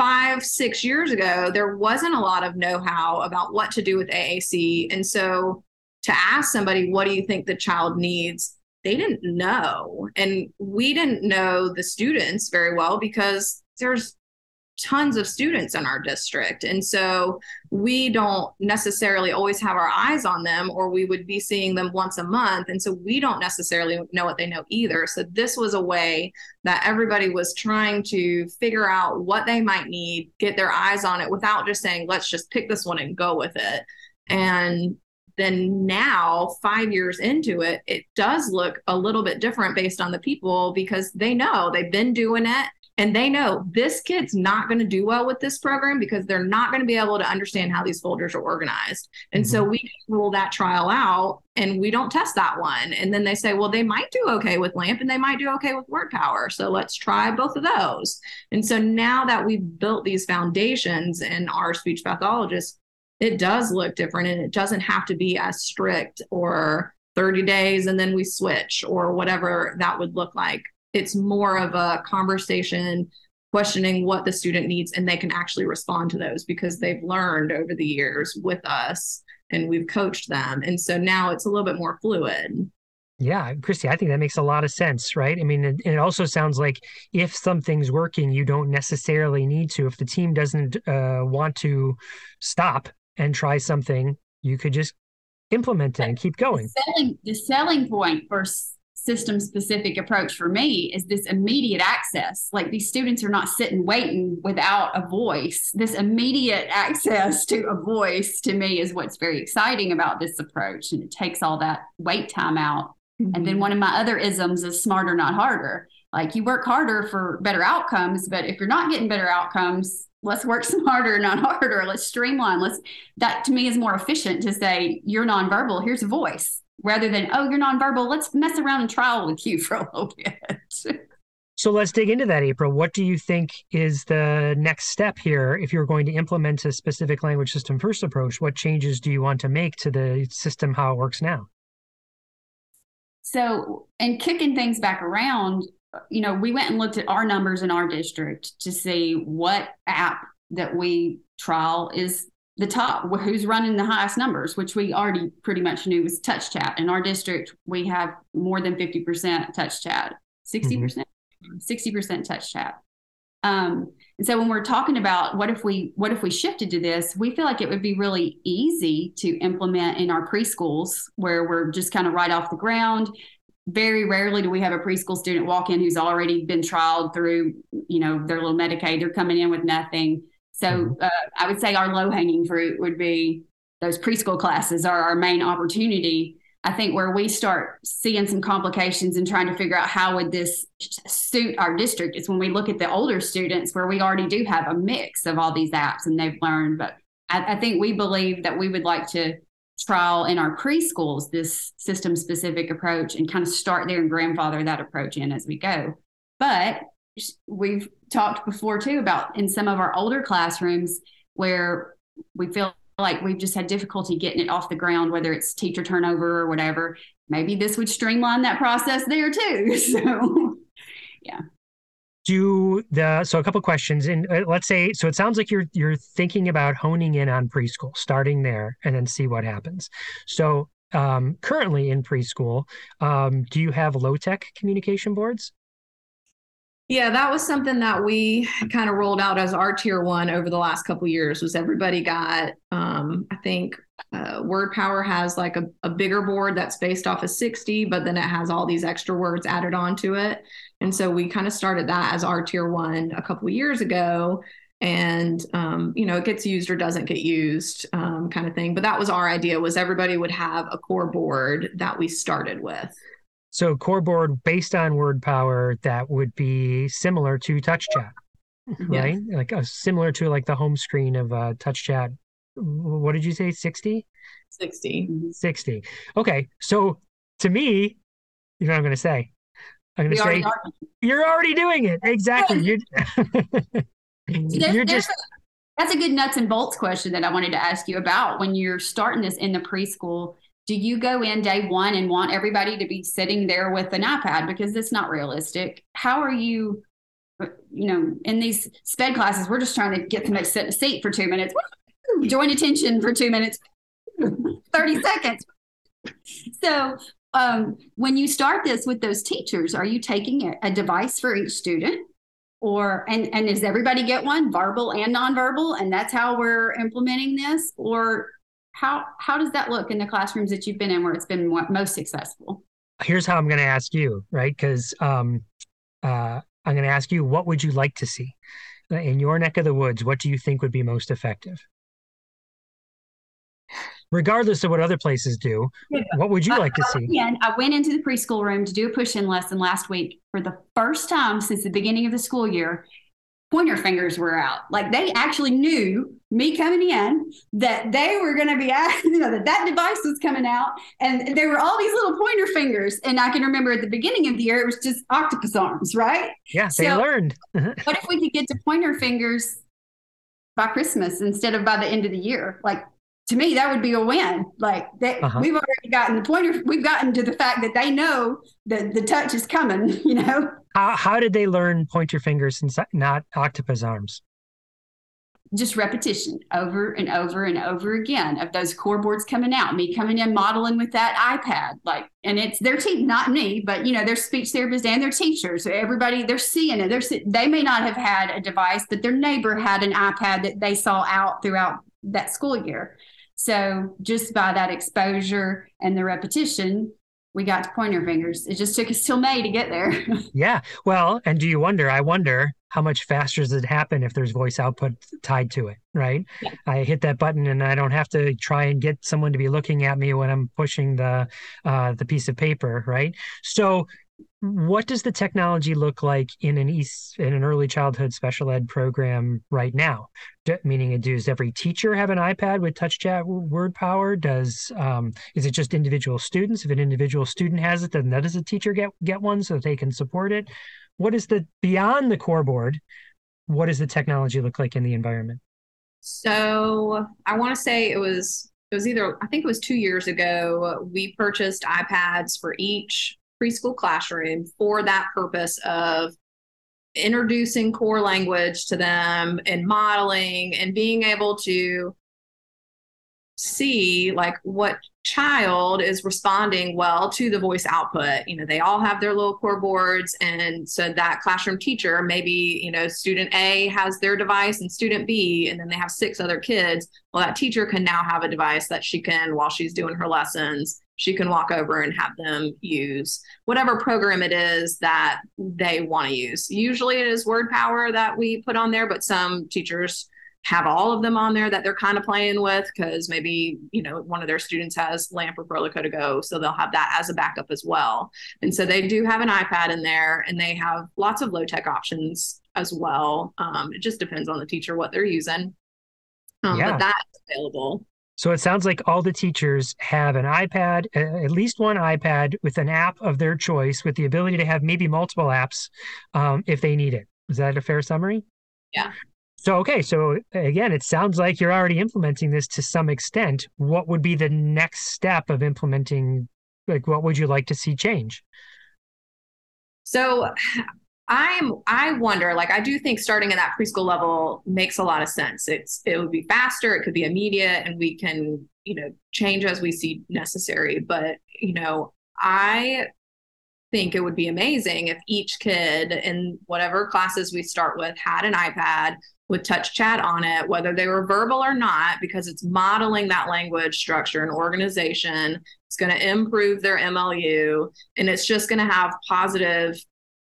five, six years ago, there wasn't a lot of know how about what to do with AAC. And so to ask somebody, what do you think the child needs? They didn't know. And we didn't know the students very well because there's tons of students in our district. And so we don't necessarily always have our eyes on them, or we would be seeing them once a month. And so we don't necessarily know what they know either. So this was a way that everybody was trying to figure out what they might need, get their eyes on it without just saying, let's just pick this one and go with it. And then now, five years into it, it does look a little bit different based on the people because they know they've been doing it and they know this kid's not going to do well with this program because they're not going to be able to understand how these folders are organized. And mm-hmm. so we rule that trial out and we don't test that one. And then they say, well, they might do okay with LAMP and they might do okay with word power. So let's try both of those. And so now that we've built these foundations in our speech pathologists, it does look different and it doesn't have to be as strict or 30 days and then we switch or whatever that would look like it's more of a conversation questioning what the student needs and they can actually respond to those because they've learned over the years with us and we've coached them and so now it's a little bit more fluid yeah, Christy, I think that makes a lot of sense, right? I mean, it, it, also sounds like if something's working, you don't necessarily need to. If the team doesn't uh, want to stop and try something, you could just implement it and keep going. The selling, the selling point for system specific approach for me is this immediate access. Like these students are not sitting waiting without a voice. This immediate access to a voice to me is what's very exciting about this approach. And it takes all that wait time out. Mm-hmm. And then one of my other isms is smarter, not harder. Like you work harder for better outcomes, but if you're not getting better outcomes, let's work smarter, not harder. Let's streamline. Let's that to me is more efficient to say you're nonverbal. Here's a voice rather than oh you're nonverbal. Let's mess around and trial with you for a little bit. So let's dig into that, April. What do you think is the next step here if you're going to implement a specific language system first approach? What changes do you want to make to the system how it works now? So, and kicking things back around, you know, we went and looked at our numbers in our district to see what app that we trial is the top, who's running the highest numbers, which we already pretty much knew was TouchChat. In our district, we have more than 50% TouchChat, 60%. Mm-hmm. 60% TouchChat. Um, and so when we're talking about what if we what if we shifted to this, we feel like it would be really easy to implement in our preschools where we're just kind of right off the ground. Very rarely do we have a preschool student walk in who's already been trialed through, you know, their little Medicaid. They're coming in with nothing. So mm-hmm. uh, I would say our low hanging fruit would be those preschool classes are our main opportunity I think where we start seeing some complications and trying to figure out how would this suit our district is when we look at the older students where we already do have a mix of all these apps and they've learned. But I, I think we believe that we would like to trial in our preschools this system specific approach and kind of start there and grandfather that approach in as we go. But we've talked before too about in some of our older classrooms where we feel like we've just had difficulty getting it off the ground, whether it's teacher turnover or whatever. Maybe this would streamline that process there too. So, yeah. Do the so a couple questions and uh, let's say so it sounds like you're you're thinking about honing in on preschool, starting there, and then see what happens. So um, currently in preschool, um, do you have low tech communication boards? Yeah, that was something that we kind of rolled out as our tier one over the last couple years. Was everybody got? Um, I think uh, Word Power has like a, a bigger board that's based off of 60, but then it has all these extra words added onto it. And so we kind of started that as our tier one a couple years ago. And um, you know, it gets used or doesn't get used, um, kind of thing. But that was our idea: was everybody would have a core board that we started with. So core board based on word power that would be similar to TouchChat, right? Like a, uh, similar to like the home screen of uh, TouchChat. What did you say? 60? 60. 60. Okay. So to me, you know what I'm going to say? I'm going to say you're already doing it. Exactly. You're, you're just. That's a good nuts and bolts question that I wanted to ask you about when you're starting this in the preschool do you go in day one and want everybody to be sitting there with an iPad because it's not realistic? How are you, you know, in these SPED classes, we're just trying to get them to sit in a seat for two minutes, join attention for two minutes, 30 seconds. So um, when you start this with those teachers, are you taking a, a device for each student? or and and does everybody get one verbal and nonverbal and that's how we're implementing this or how how does that look in the classrooms that you've been in where it's been most successful? Here's how I'm going to ask you, right? Because um, uh, I'm going to ask you, what would you like to see in your neck of the woods? What do you think would be most effective? regardless of what other places do. What would you like to see? And I went into the preschool room to do a push in lesson last week for the first time since the beginning of the school year pointer fingers were out. Like they actually knew me coming in that they were going to be, you know, that that device was coming out, and there were all these little pointer fingers. And I can remember at the beginning of the year, it was just octopus arms, right? Yeah, they learned. what if we could get to pointer fingers by Christmas instead of by the end of the year? Like to me, that would be a win. Like that, uh-huh. we've already gotten the pointer. We've gotten to the fact that they know that the touch is coming. You know. How how did they learn pointer fingers and not octopus arms? Just repetition over and over and over again of those core boards coming out. Me coming in modeling with that iPad, like, and it's their team, not me, but you know, their speech therapists and their teachers. Everybody, they're seeing it. They're they may not have had a device, but their neighbor had an iPad that they saw out throughout that school year. So just by that exposure and the repetition, we got to pointer fingers. It just took us till May to get there. yeah. Well, and do you wonder? I wonder how much faster does it happen if there's voice output tied to it, right? Yeah. I hit that button and I don't have to try and get someone to be looking at me when I'm pushing the uh, the piece of paper, right? So what does the technology look like in an east in an early childhood special ed program right now Do, meaning does every teacher have an ipad with TouchChat word power does um, is it just individual students if an individual student has it then does a teacher get get one so that they can support it what is the beyond the core board what does the technology look like in the environment? So i want to say it was it was either i think it was two years ago we purchased ipads for each preschool classroom for that purpose of introducing core language to them and modeling and being able to see like what child is responding well to the voice output you know they all have their little core boards and so that classroom teacher maybe you know student a has their device and student b and then they have six other kids well that teacher can now have a device that she can while she's doing her lessons she can walk over and have them use whatever program it is that they want to use. Usually it is word power that we put on there, but some teachers have all of them on there that they're kind of playing with because maybe you know one of their students has lamp or Proloquo2Go so they'll have that as a backup as well and so they do have an ipad in there and they have lots of low tech options as well um, it just depends on the teacher what they're using um, yeah. but that's available so it sounds like all the teachers have an iPad, at least one iPad with an app of their choice, with the ability to have maybe multiple apps um, if they need it. Is that a fair summary? Yeah. So, okay. So, again, it sounds like you're already implementing this to some extent. What would be the next step of implementing? Like, what would you like to see change? So, I'm I wonder like I do think starting at that preschool level makes a lot of sense. It's it would be faster, it could be immediate and we can, you know, change as we see necessary, but you know, I think it would be amazing if each kid in whatever classes we start with had an iPad with TouchChat on it, whether they were verbal or not, because it's modeling that language structure and organization. It's going to improve their MLU and it's just going to have positive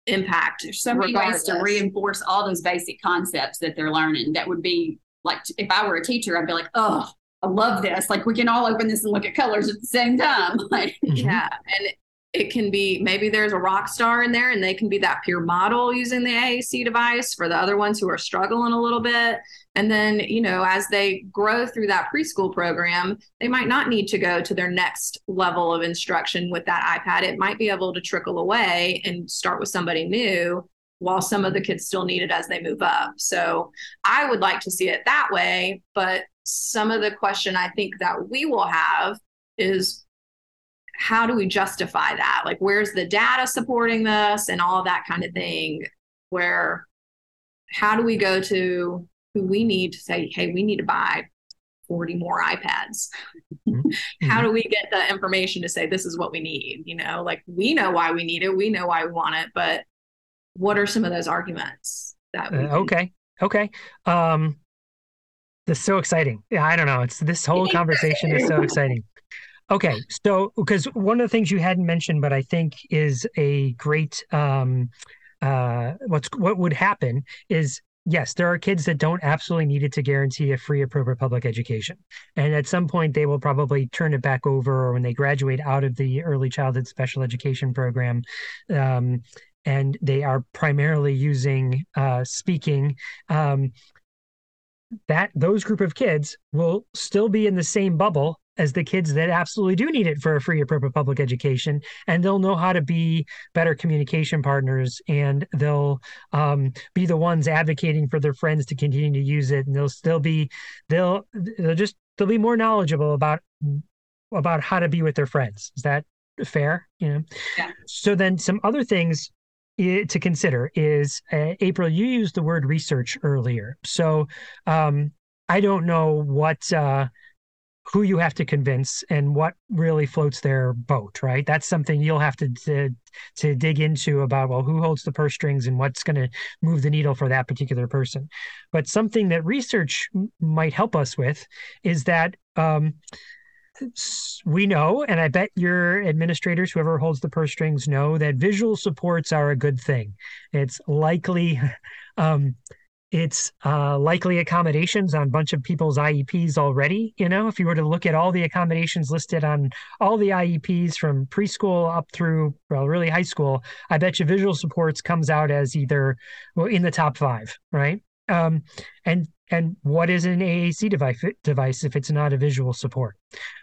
impact. There's so many ways to reinforce all those basic concepts that they're learning. That would be like if I were a teacher, I'd be like, oh, I love this. Like we can all open this and look at colors at the same time. like yeah, and it can be maybe there's a rock star in there and they can be that peer model using the AAC device for the other ones who are struggling a little bit. And then, you know, as they grow through that preschool program, they might not need to go to their next level of instruction with that iPad. It might be able to trickle away and start with somebody new while some of the kids still need it as they move up. So I would like to see it that way. But some of the question I think that we will have is how do we justify that? Like, where's the data supporting this and all that kind of thing? Where, how do we go to who we need to say, hey, we need to buy 40 more iPads? Mm-hmm. how do we get the information to say this is what we need? You know, like we know why we need it, we know why we want it, but what are some of those arguments that uh, okay okay um this is so exciting yeah i don't know it's this whole conversation is so exciting Okay, so because one of the things you hadn't mentioned, but I think is a great um, uh, what's what would happen is yes, there are kids that don't absolutely need it to guarantee a free, appropriate public education, and at some point they will probably turn it back over, or when they graduate out of the early childhood special education program. Um, and they are primarily using uh, speaking um, that those group of kids will still be in the same bubble as the kids that absolutely do need it for a free appropriate public education and they'll know how to be better communication partners and they'll um, be the ones advocating for their friends to continue to use it and they'll still be they'll they'll just they'll be more knowledgeable about about how to be with their friends. Is that fair? You know? Yeah. so then some other things to consider is uh, april you used the word research earlier. So um, i don't know what uh, who you have to convince and what really floats their boat right that's something you'll have to to, to dig into about well who holds the purse strings and what's going to move the needle for that particular person but something that research might help us with is that um, we know, and I bet your administrators, whoever holds the purse strings, know that visual supports are a good thing. It's likely um, it's uh, likely accommodations on a bunch of people's IEPs already. You know, if you were to look at all the accommodations listed on all the IEPs from preschool up through, well, really high school, I bet you visual supports comes out as either well, in the top five, right? Um, and and what is an AAC device device if it's not a visual support?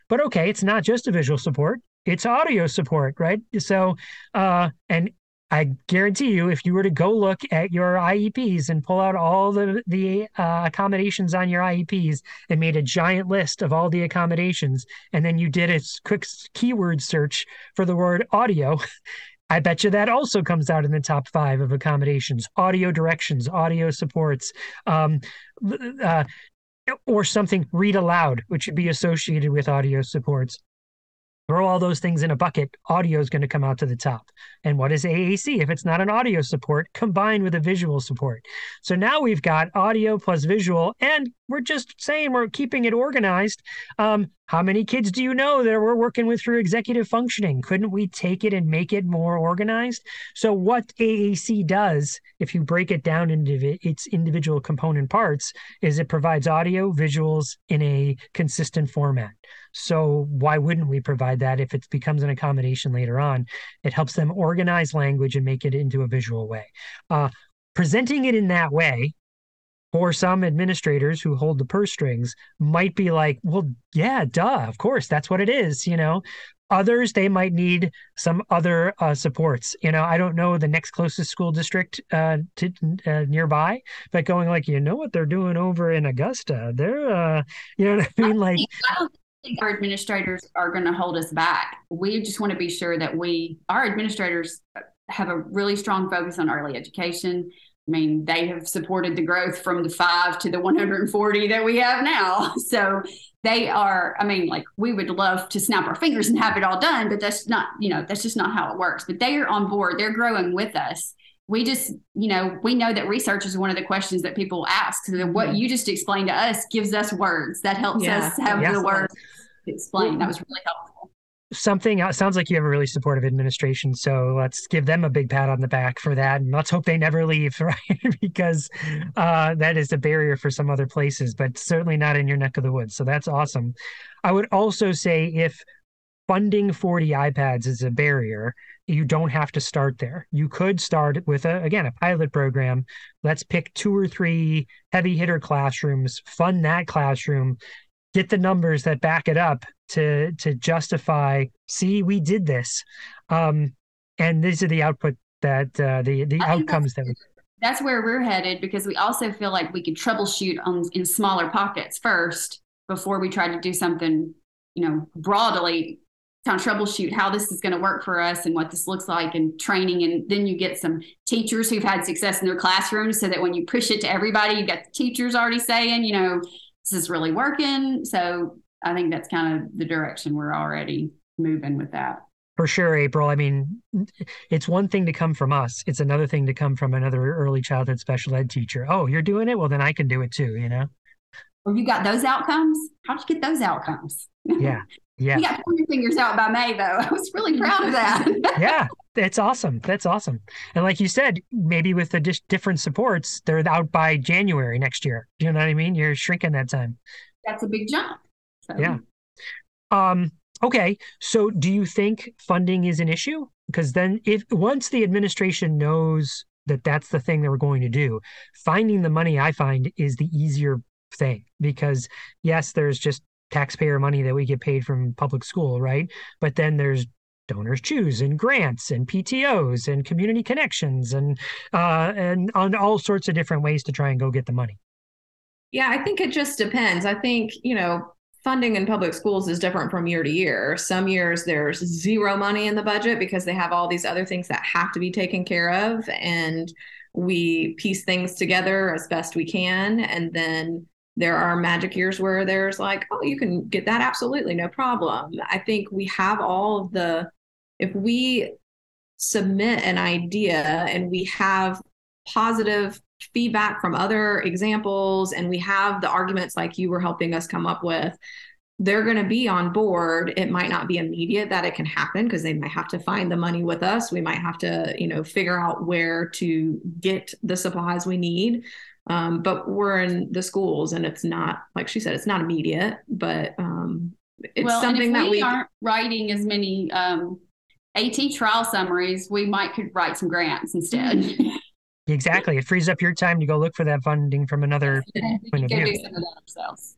But okay, it's not just a visual support; it's audio support, right? So, uh, and I guarantee you, if you were to go look at your IEPs and pull out all the the uh, accommodations on your IEPs and made a giant list of all the accommodations, and then you did a quick keyword search for the word audio, I bet you that also comes out in the top five of accommodations: audio directions, audio supports, um, uh, or something read aloud, which would be associated with audio supports throw all those things in a bucket, audio is going to come out to the top. And what is AAC if it's not an audio support combined with a visual support? So now we've got audio plus visual, and we're just saying we're keeping it organized. Um, how many kids do you know that we're working with through executive functioning? Couldn't we take it and make it more organized? So, what AAC does, if you break it down into its individual component parts, is it provides audio, visuals in a consistent format. So why wouldn't we provide that if it becomes an accommodation later on? It helps them organize language and make it into a visual way. Uh, presenting it in that way for some administrators who hold the purse strings might be like, well, yeah, duh, of course, that's what it is, you know. Others, they might need some other uh, supports. You know, I don't know the next closest school district uh, to uh, nearby, but going like, you know what they're doing over in Augusta? They're, uh, you know what I mean? Like, I don't think our administrators are going to hold us back. We just want to be sure that we, our administrators, have a really strong focus on early education. I mean, they have supported the growth from the five to the 140 that we have now. So they are, I mean, like we would love to snap our fingers and have it all done, but that's not, you know, that's just not how it works. But they are on board, they're growing with us. We just, you know, we know that research is one of the questions that people ask. So what mm-hmm. you just explained to us gives us words that helps yeah. us have the words explain. That was really helpful. Something uh, sounds like you have a really supportive administration. So let's give them a big pat on the back for that. And let's hope they never leave, right? because uh, that is a barrier for some other places, but certainly not in your neck of the woods. So that's awesome. I would also say if funding 40 iPads is a barrier, you don't have to start there. You could start with a again a pilot program. Let's pick two or three heavy hitter classrooms, fund that classroom, get the numbers that back it up to to justify see we did this. Um, and these are the output that uh, the the outcomes that we that's where we're headed because we also feel like we could troubleshoot on in smaller pockets first before we try to do something you know broadly kind of troubleshoot how this is going to work for us and what this looks like and training. And then you get some teachers who've had success in their classrooms so that when you push it to everybody you've got the teachers already saying you know this is really working. So I think that's kind of the direction we're already moving with that. For sure, April. I mean, it's one thing to come from us. It's another thing to come from another early childhood special ed teacher. Oh, you're doing it? Well, then I can do it too, you know? Well, you got those outcomes? How'd you get those outcomes? Yeah. Yeah. You got your fingers out by May, though. I was really proud of that. yeah. That's awesome. That's awesome. And like you said, maybe with the di- different supports, they're out by January next year. You know what I mean? You're shrinking that time. That's a big jump. So. Yeah. Um, okay. So do you think funding is an issue? Because then if once the administration knows that that's the thing that we're going to do, finding the money I find is the easier thing because yes, there's just taxpayer money that we get paid from public school, right? But then there's donors choose and grants and PTOs and community connections and uh, and on all sorts of different ways to try and go get the money. Yeah, I think it just depends. I think you know funding in public schools is different from year to year. Some years there's zero money in the budget because they have all these other things that have to be taken care of, and we piece things together as best we can, and then there are magic years where there's like, oh, you can get that absolutely no problem. I think we have all of the, if we submit an idea and we have positive feedback from other examples and we have the arguments like you were helping us come up with, they're going to be on board. It might not be immediate that it can happen because they might have to find the money with us. We might have to, you know, figure out where to get the supplies we need Um, but we're in the schools and it's not, like she said, it's not immediate, but um, it's well, something and if that we we aren't writing as many um, AT trial summaries, we might could write some grants instead. Exactly. It frees up your time to go look for that funding from another point of view. do some of that ourselves.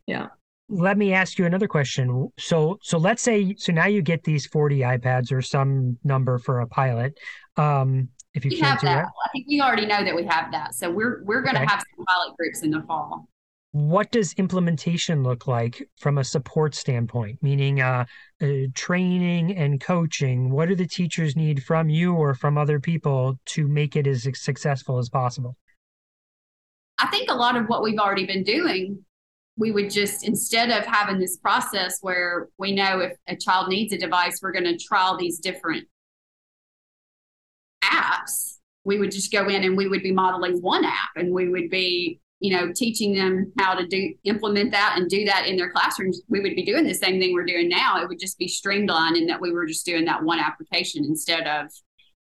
Let me ask you another question. So, so let's say, so now you get these 40 iPads or some number for a pilot. Um, if you We can't have do that. it, I think we already know that we have that. So we're we're going to Okay. have some pilot groups in the fall. what does implementation look like from a support standpoint? Meaning, uh, uh, training and coaching. What do the teachers need from you or from other people to make it as successful as possible? I think a lot of what we've already been doing, we would just instead of having this process where we know if a child needs a device, we're going to trial these different apps. We would just go in and we would be modeling one app and we would be, you know, teaching them how to do implement that and do that in their classrooms. We would be doing the same thing we're doing now. It would just be streamlined in that we were just doing that one application instead of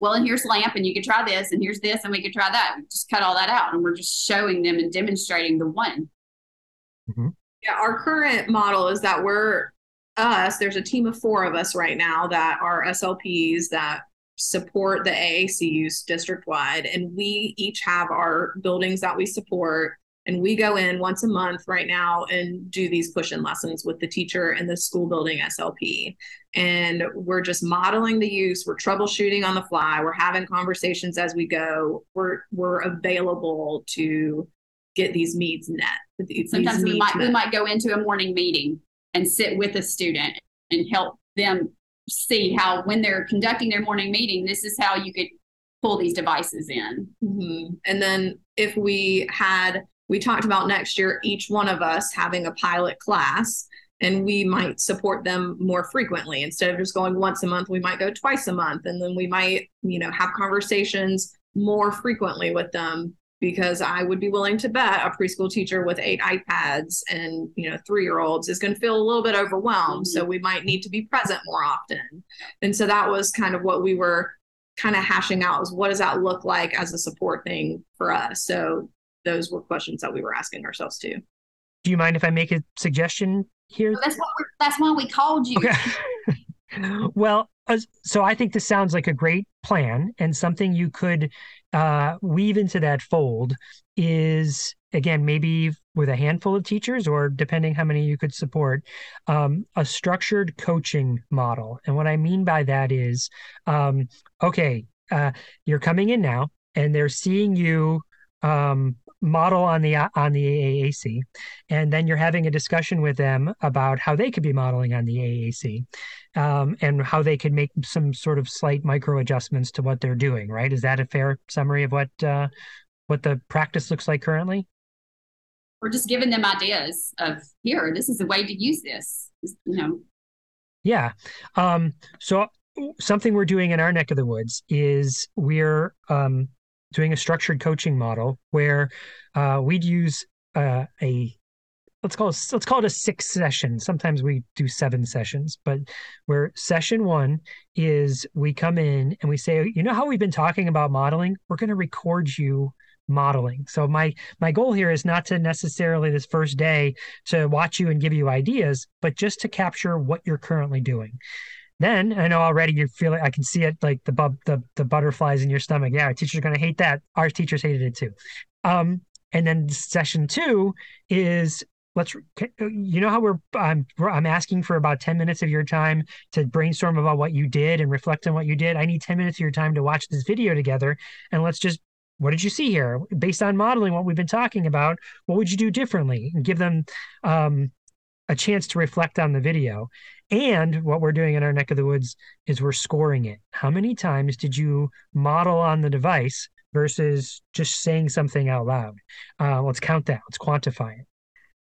well, and here's lamp, and you could try this, and here's this, and we could try that. We just cut all that out, and we're just showing them and demonstrating the one. Mm-hmm. Yeah, our current model is that we're us, there's a team of four of us right now that are SLPs that support the AACUs district wide. And we each have our buildings that we support. And we go in once a month right now and do these push in lessons with the teacher and the school building SLP. And we're just modeling the use, we're troubleshooting on the fly, we're having conversations as we go. We're we're available to get these needs met. these Sometimes we needs might we might go into a morning meeting and sit with a student and help them see how when they're conducting their morning meeting, this is how you could pull these devices in. Mhm. And then if we had, we talked about next year, each one of us having a pilot class, and we might support them more frequently. Instead of just going once a month, we might go twice a month. And then we might, you know, have conversations more frequently with them because I would be willing to bet a preschool teacher with eight iPads and, you know, three year olds is going to feel a little bit overwhelmed. So mm-hmm. we might need to be present more often. And so that was kind of what we were kind of hashing out is what does that look like as a support thing for us? So those were questions that we were asking ourselves too. Do you mind if I make a suggestion here? So that's what we're, that's why we called you. Okay. well, so I think this sounds like a great plan and something you could uh, weave into that fold is again maybe with a handful of teachers or depending how many you could support um, a structured coaching model. And what i mean by that is um, okay uh, you're coming in now and they're seeing you um, model on the on the AAC, and then you're having a discussion with them about how they could be modeling on the AAC, um, and how they could make some sort of slight micro adjustments to what they're doing. Right? Is that a fair summary of what uh, what the practice looks like currently? We're just giving them ideas of here, this is a way to use this. You know, Yeah. Um, so something we're doing in our neck of the woods is we're um, doing a structured coaching model where uh, we'd use uh, a let's call it let's call it a six session. Sometimes we do seven sessions, but where session one is we come in and we say, you know how we've been talking about modeling? We're going to record you modeling. So my my goal here is not to necessarily this first day to watch you and give you ideas, but just to capture what you're currently doing. Then I know already you're feeling. I can see it like the bu- the the butterflies in your stomach. Yeah, our teacher's are going to hate that. Our teachers hated it too. Um, and then session two is let's you know how we're I'm I'm asking for about 10 minutes of your time to brainstorm about what you did and reflect on what you did. I need 10 minutes of your time to watch this video together and let's just what did you see here based on modeling what we've been talking about what would you do differently and give them um, a chance to reflect on the video and what we're doing in our neck of the woods is we're scoring it. How many times did you model on the device versus just saying something out loud? Uh, let's count that. Let's quantify it.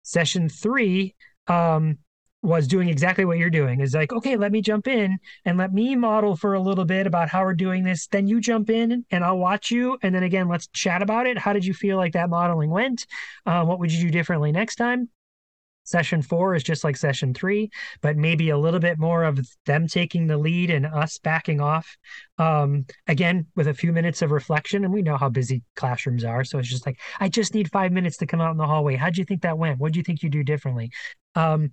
Session three um, was doing exactly what you're doing. Is like okay let me jump in and let me model for a little bit about how we're doing this. Then you jump in and i'll watch you. And then again let's chat about it. How did you feel like that modeling went? Uh, what would you do differently next time Session four is just like session three, but maybe a little bit more of them taking the lead and us backing off. Um, again, with a few minutes of reflection, and we know how busy classrooms are. So it's just like, I just need five minutes to come out in the hallway. How'd you think that went? What do you think you do differently? Um,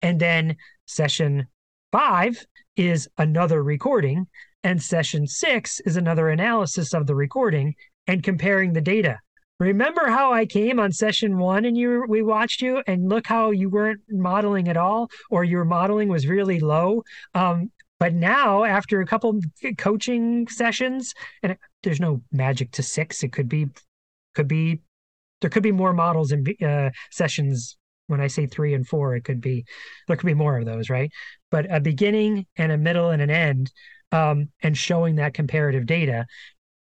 and then session five is another recording, and session six is another analysis of the recording and comparing the data. Remember how I came on session one and you we watched you and look how you weren't modeling at all, or your modeling was really low. Um, but now, after a couple coaching sessions, and there's no magic to six, it could be, could be, there could be more models and uh, sessions. When I say three and four, it could be, there could be more of those, right? But a beginning and a middle and an end, um, and showing that comparative data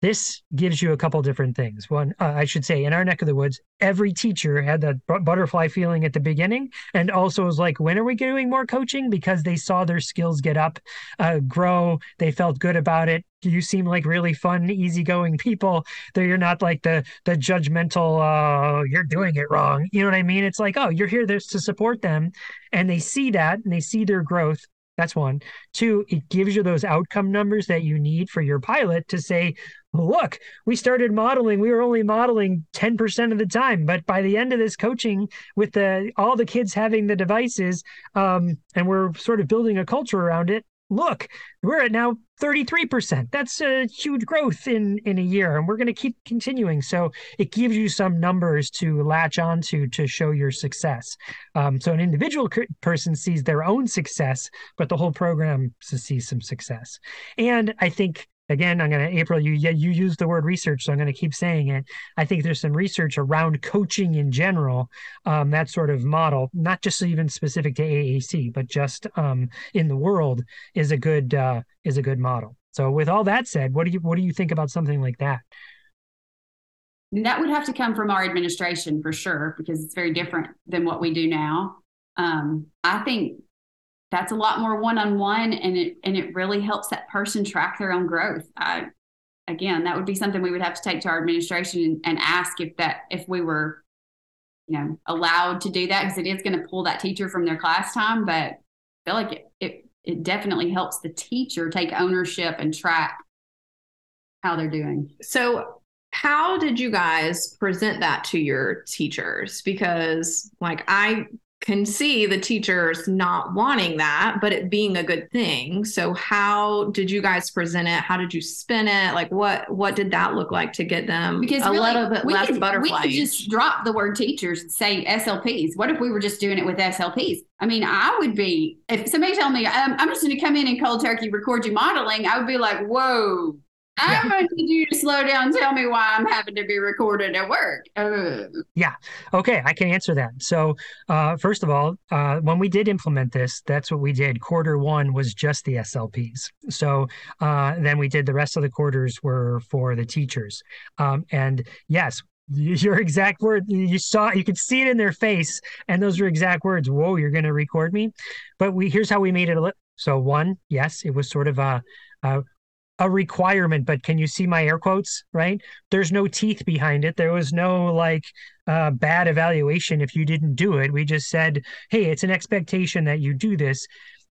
this gives you a couple different things. One, uh, I should say, in our neck of the woods, every teacher had that butterfly feeling at the beginning, and also was like, "When are we doing more coaching?" Because they saw their skills get up, uh, grow. They felt good about it. You seem like really fun, easygoing people. That you're not like the the judgmental. Uh, you're doing it wrong. You know what I mean? It's like, oh, you're here to support them, and they see that and they see their growth. That's one. Two, it gives you those outcome numbers that you need for your pilot to say, look, we started modeling. We were only modeling 10% of the time. But by the end of this coaching, with the all the kids having the devices, um, and we're sort of building a culture around it, look, we're at now 33%. That's a huge growth in in a year, and we're going to keep continuing. So it gives you some numbers to latch onto to show your success. Um, so an individual person sees their own success, but the whole program sees some success. And I think again, I'm going to April. You yeah, you use the word research, so I'm going to keep saying it. I think there's some research around coaching in general, um, that sort of model, not just even specific to AAC, but just um, in the world, is a good uh, is a good model. So, with all that said, what do you what do you think about something like that? That would have to come from our administration for sure, because it's very different than what we do now. Um, I think that's a lot more one-on-one and it and it really helps that person track their own growth. I, again that would be something we would have to take to our administration and, and ask if that if we were you know allowed to do that because it is going to pull that teacher from their class time but i feel like it, it it definitely helps the teacher take ownership and track how they're doing. So how did you guys present that to your teachers? Because like i can see the teachers not wanting that, but it being a good thing. So how did you guys present it? How did you spin it? Like what what did that look like to get them because a really, little bit less could, butterfly? We could just drop the word teachers and say SLPs. What if we were just doing it with SLPs? I mean, I would be if somebody told me I'm, I'm just going to come in and cold turkey record you modeling. I would be like, whoa, To need you to slow down. Tell me why I'm having to be recorded at work. Uh. Yeah. Okay. I can answer that. So, uh, first of all, uh, when we did implement this, that's what we did. Quarter one was just the SLPs. So uh, then we did the rest of the quarters were for the teachers. Um, and yes, your exact word you saw you could see it in their face and those were exact words whoa you're going to record me but we here's how we made it a little so one yes it was sort of a, a a requirement, but can you see my air quotes? Right? There's no teeth behind it. There was no like uh, bad evaluation if you didn't do it. We just said, hey, it's an expectation that you do this.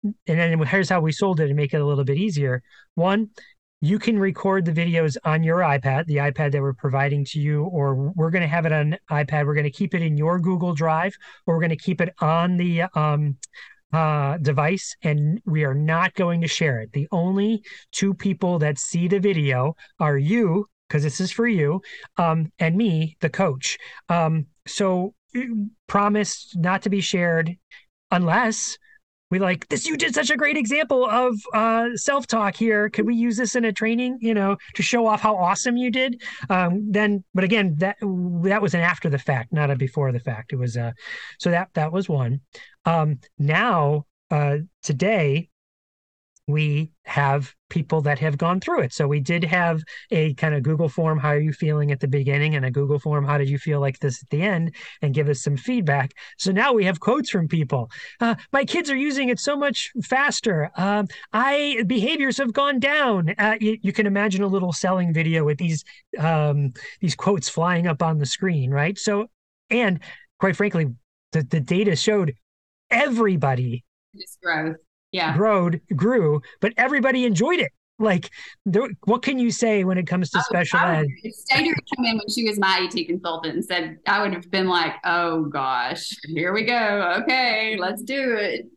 And then here's how we sold it to make it a little bit easier. One, you can record the videos on your iPad, the iPad that we're providing to you, or we're going to have it on iPad. We're going to keep it in your Google Drive, or we're going to keep it on the um, uh, device and we are not going to share it. The only two people that see the video are you, because this is for you, um, and me, the coach. Um, so promise not to be shared unless we like this you did such a great example of uh, self-talk here. Could we use this in a training you know to show off how awesome you did? Um, then but again that that was an after the fact not a before the fact. It was uh so that that was one. Um, now uh, today we have people that have gone through it. So we did have a kind of Google form, how are you feeling at the beginning, and a Google form, how did you feel like this at the end, and give us some feedback. So now we have quotes from people. Uh, my kids are using it so much faster. Uh, I behaviors have gone down. Uh, you, you, can imagine a little selling video with these um, these quotes flying up on the screen, right? So, and quite frankly, the, the data showed everybody growth. Yeah. growed grew, but everybody enjoyed it. Like, there, what can you say when it comes to I special I ed? would- If Stader had come in when she was my AT consultant and said, I would have been like, oh gosh, here we go. Okay, let's do it.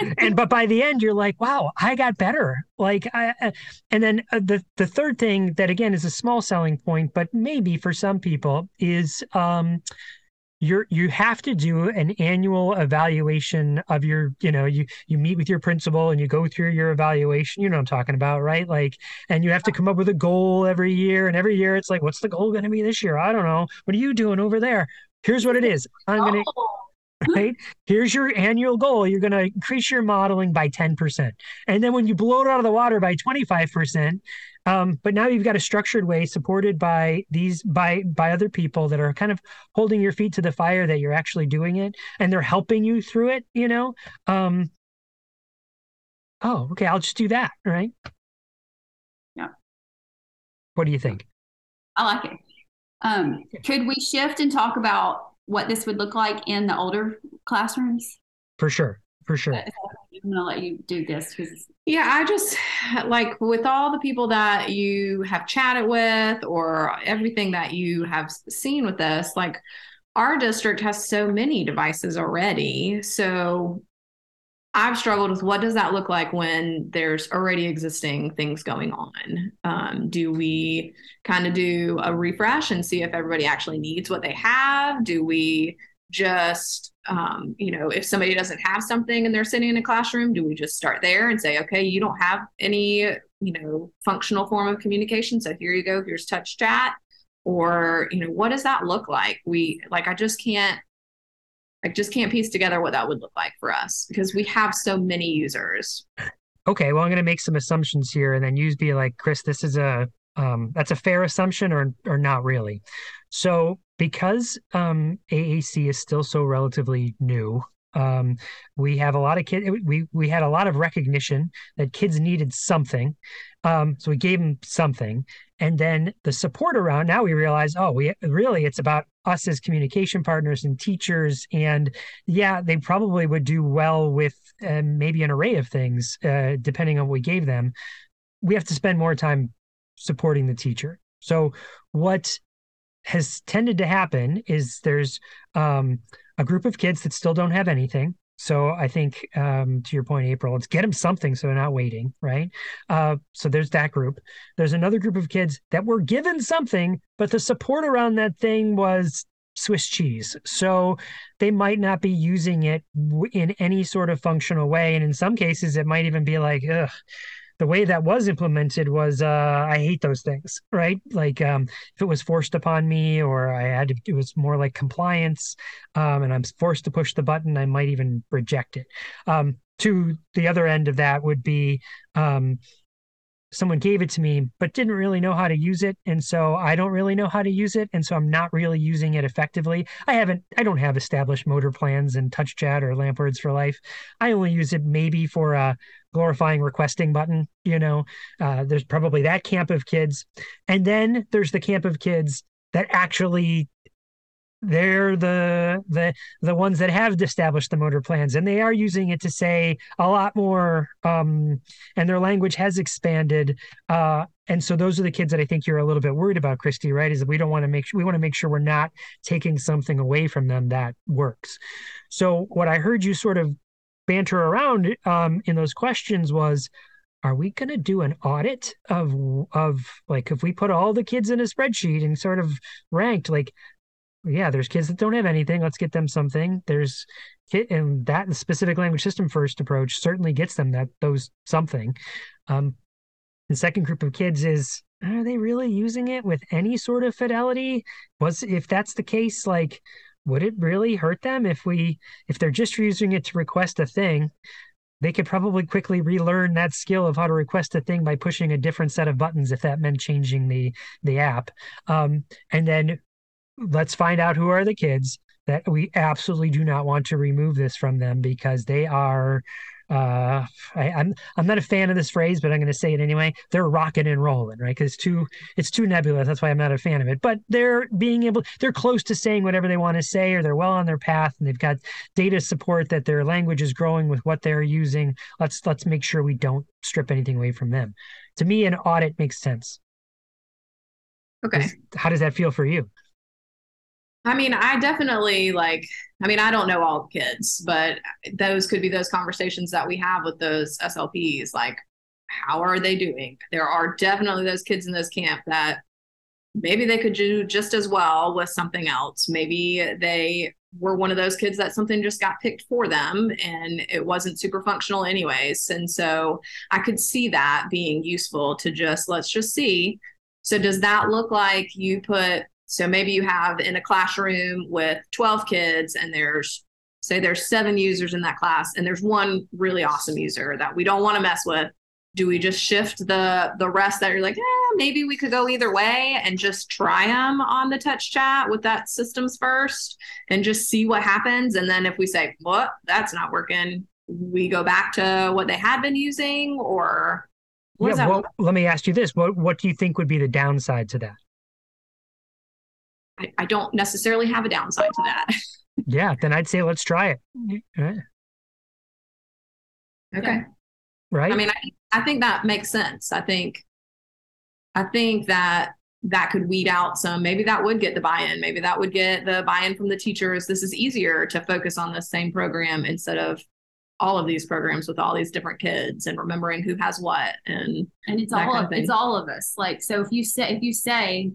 and but by the end you're like wow i got better like i I- and then uh, the the third thing that again is a small selling point but maybe for some people is um you're you have to do an annual evaluation of your you know you you meet with your principal and you go through your evaluation. You know what i'm talking about right? Like and you have to come up with a goal every year and every year it's like what's the goal going to be this year? I don't know. What are you doing over there? Here's what it is. I'm going to Oh, right? Here's your annual goal. You're going to increase your modeling by 10%. And then when you blow it out of the water by 25%, um, but now you've got a structured way supported by these by by other people that are kind of holding your feet to the fire that you're actually doing it and they're helping you through it, you know? Um, oh, okay, I'll just do that, right? Yeah. What do you think? I like it. Um, could we shift and talk about what this would look like in the older classrooms? For sure. For sure. I'm to let you do this because Yeah, I just like with all the people that you have chatted with or everything that you have seen with us, like our district has so many devices already. So I've struggled with what does that look like when there's already existing things going on? Um, do we kind of do a refresh and see if everybody actually needs what they have? Do we just um, you know if somebody doesn't have something and they're sitting in a classroom do we just start there and say okay you don't have any you know functional form of communication so here you go here's TouchChat or you know what does that look like we like i just can't i just can't piece together what that would look like for us because we have so many users Okay, well, I'm going to make some assumptions here, and then you be like, Chris, this is a um, that's a fair assumption, or or not really. So, because um, AAC is still so relatively new, um, we have a lot of kids. We we had a lot of recognition that kids needed something, um, so we gave them something, and then the support around. Now we realize, oh, we really it's about us as communication partners and teachers, and yeah, they probably would do well with uh, maybe an array of things, uh, depending on what we gave them. We have to spend more time supporting the teacher. So, what has tended to happen is there's um, a group of kids that still don't have anything. So I think, um, to your point, April, let's get them something so they're not waiting, right? Uh, so there's that group. There's another group of kids that were given something, but the support around that thing was Swiss cheese. So they might not be using it in any sort of functional way. And in some cases, it might even be like, ugh, the way that was implemented was uh, I hate those things, right? Like um, if it was forced upon me or I had to, it was more like compliance um, and I'm forced to push the button, I might even reject it. Um, to the other end of that would be um, someone gave it to me but didn't really know how to use it. And so i don't really know how to use it. And so i'm not really using it effectively. I haven't i don't have established motor plans and TouchChat or LAMP Words for Life. I only use it maybe for a glorifying requesting button you know uh, there's probably that camp of kids. And then there's the camp of kids that actually they're the the the ones that have established the motor plans and they are using it to say a lot more um and their language has expanded uh and so those are the kids that I think you're a little bit worried about, Christy, right? Is that we don't want to make sure we want to make sure we're not taking something away from them that works. So what I heard you sort of banter around um, in those questions was, are we going to do an audit of of like if we put all the kids in a spreadsheet and sort of ranked like yeah, there's kids that don't have anything. Let's get them something. There's kid and that specific language system first approach certainly gets them that those something. Um, the second group of kids is are they really using it with any sort of fidelity? Was if that's the case, like would it really hurt them if we if they're just using it to request a thing? They could probably quickly relearn that skill of how to request a thing by pushing a different set of buttons if that meant changing the the app. Um, and then let's find out who are the kids that we absolutely do not want to remove this from them because they are uh, I, I'm I'm not a fan of this phrase, but I'm going to say it anyway. They're rocking and rolling, right? Because it's too it's too nebulous. That's why I'm not a fan of it. But they're being able, they're close to saying whatever they want to say, or they're well on their path, and they've got data support that their language is growing with what they're using. Let's let's make sure we don't strip anything away from them. To me, an audit makes sense. Okay. How does that feel for you? I mean, I definitely like, I mean, I don't know all the kids, but those could be those conversations that we have with those SLPs. Like, how are they doing? There are definitely those kids in this camp that maybe they could do just as well with something else. Maybe they were one of those kids that something just got picked for them and it wasn't super functional anyways. And so I could see that being useful to just let's just see. So does that look like you put so maybe you have in a classroom with 12 kids and there's say there's seven users in that class and there's one really awesome user that we don't want to mess with do we just shift the the rest that you're like eh, maybe we could go either way and just try them on the TouchChat with that systems first and just see what happens? And then if we say what that's not working we go back to what they had been using or yeah well let me ask you this. What what do you think would be the downside to that I, I don't necessarily have a downside to that. Yeah then i'd say let's try it. Mm-hmm. Okay. Right? I mean I, I think that makes sense. I think i think that that could weed out some maybe that would get the buy-in maybe that would get the buy-in from the teachers. This is easier to focus on the same program instead of all of these programs with all these different kids and remembering who has what and and it's all of, of it's all of us. Like so if you say if you say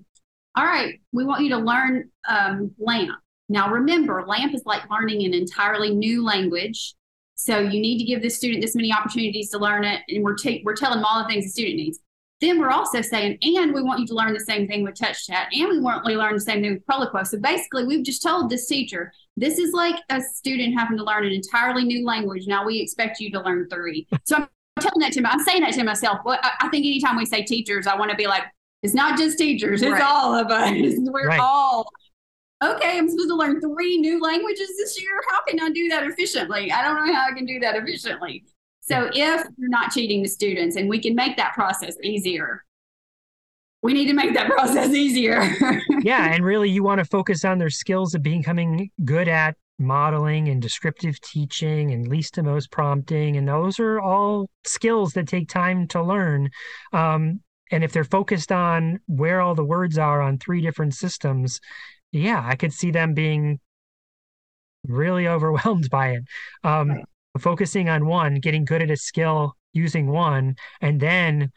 all right we want you to learn um, LAMP now remember LAMP is like learning an entirely new language so you need to give the student this many opportunities to learn it, and we're ta- we're telling them all the things the student needs. Then we're also saying, and we want you to learn the same thing with TouchChat, and we want you to learn the same thing with Proloquo. So basically, we've just told this teacher, this is like a student having to learn an entirely new language. Now we expect you to learn three. So I'm telling that to him. I'm saying that to myself. Well, I, I think anytime we say teachers, I want to be like, it's not just teachers, it's right. all of us. We're right. all okay, I'm supposed to learn three new languages this year. How can I do that efficiently? I don't know how I can do that efficiently. So if you're not cheating the students and we can make that process easier, we need to make that process easier. yeah. And really, you want to focus on their skills of becoming good at modeling and descriptive teaching and least to most prompting. And those are all skills that take time to learn. Um, and if they're focused on where all the words are on three different systems, yeah, I could see them being really overwhelmed by it. Um, right. Focusing on one, getting good at a skill using one, and then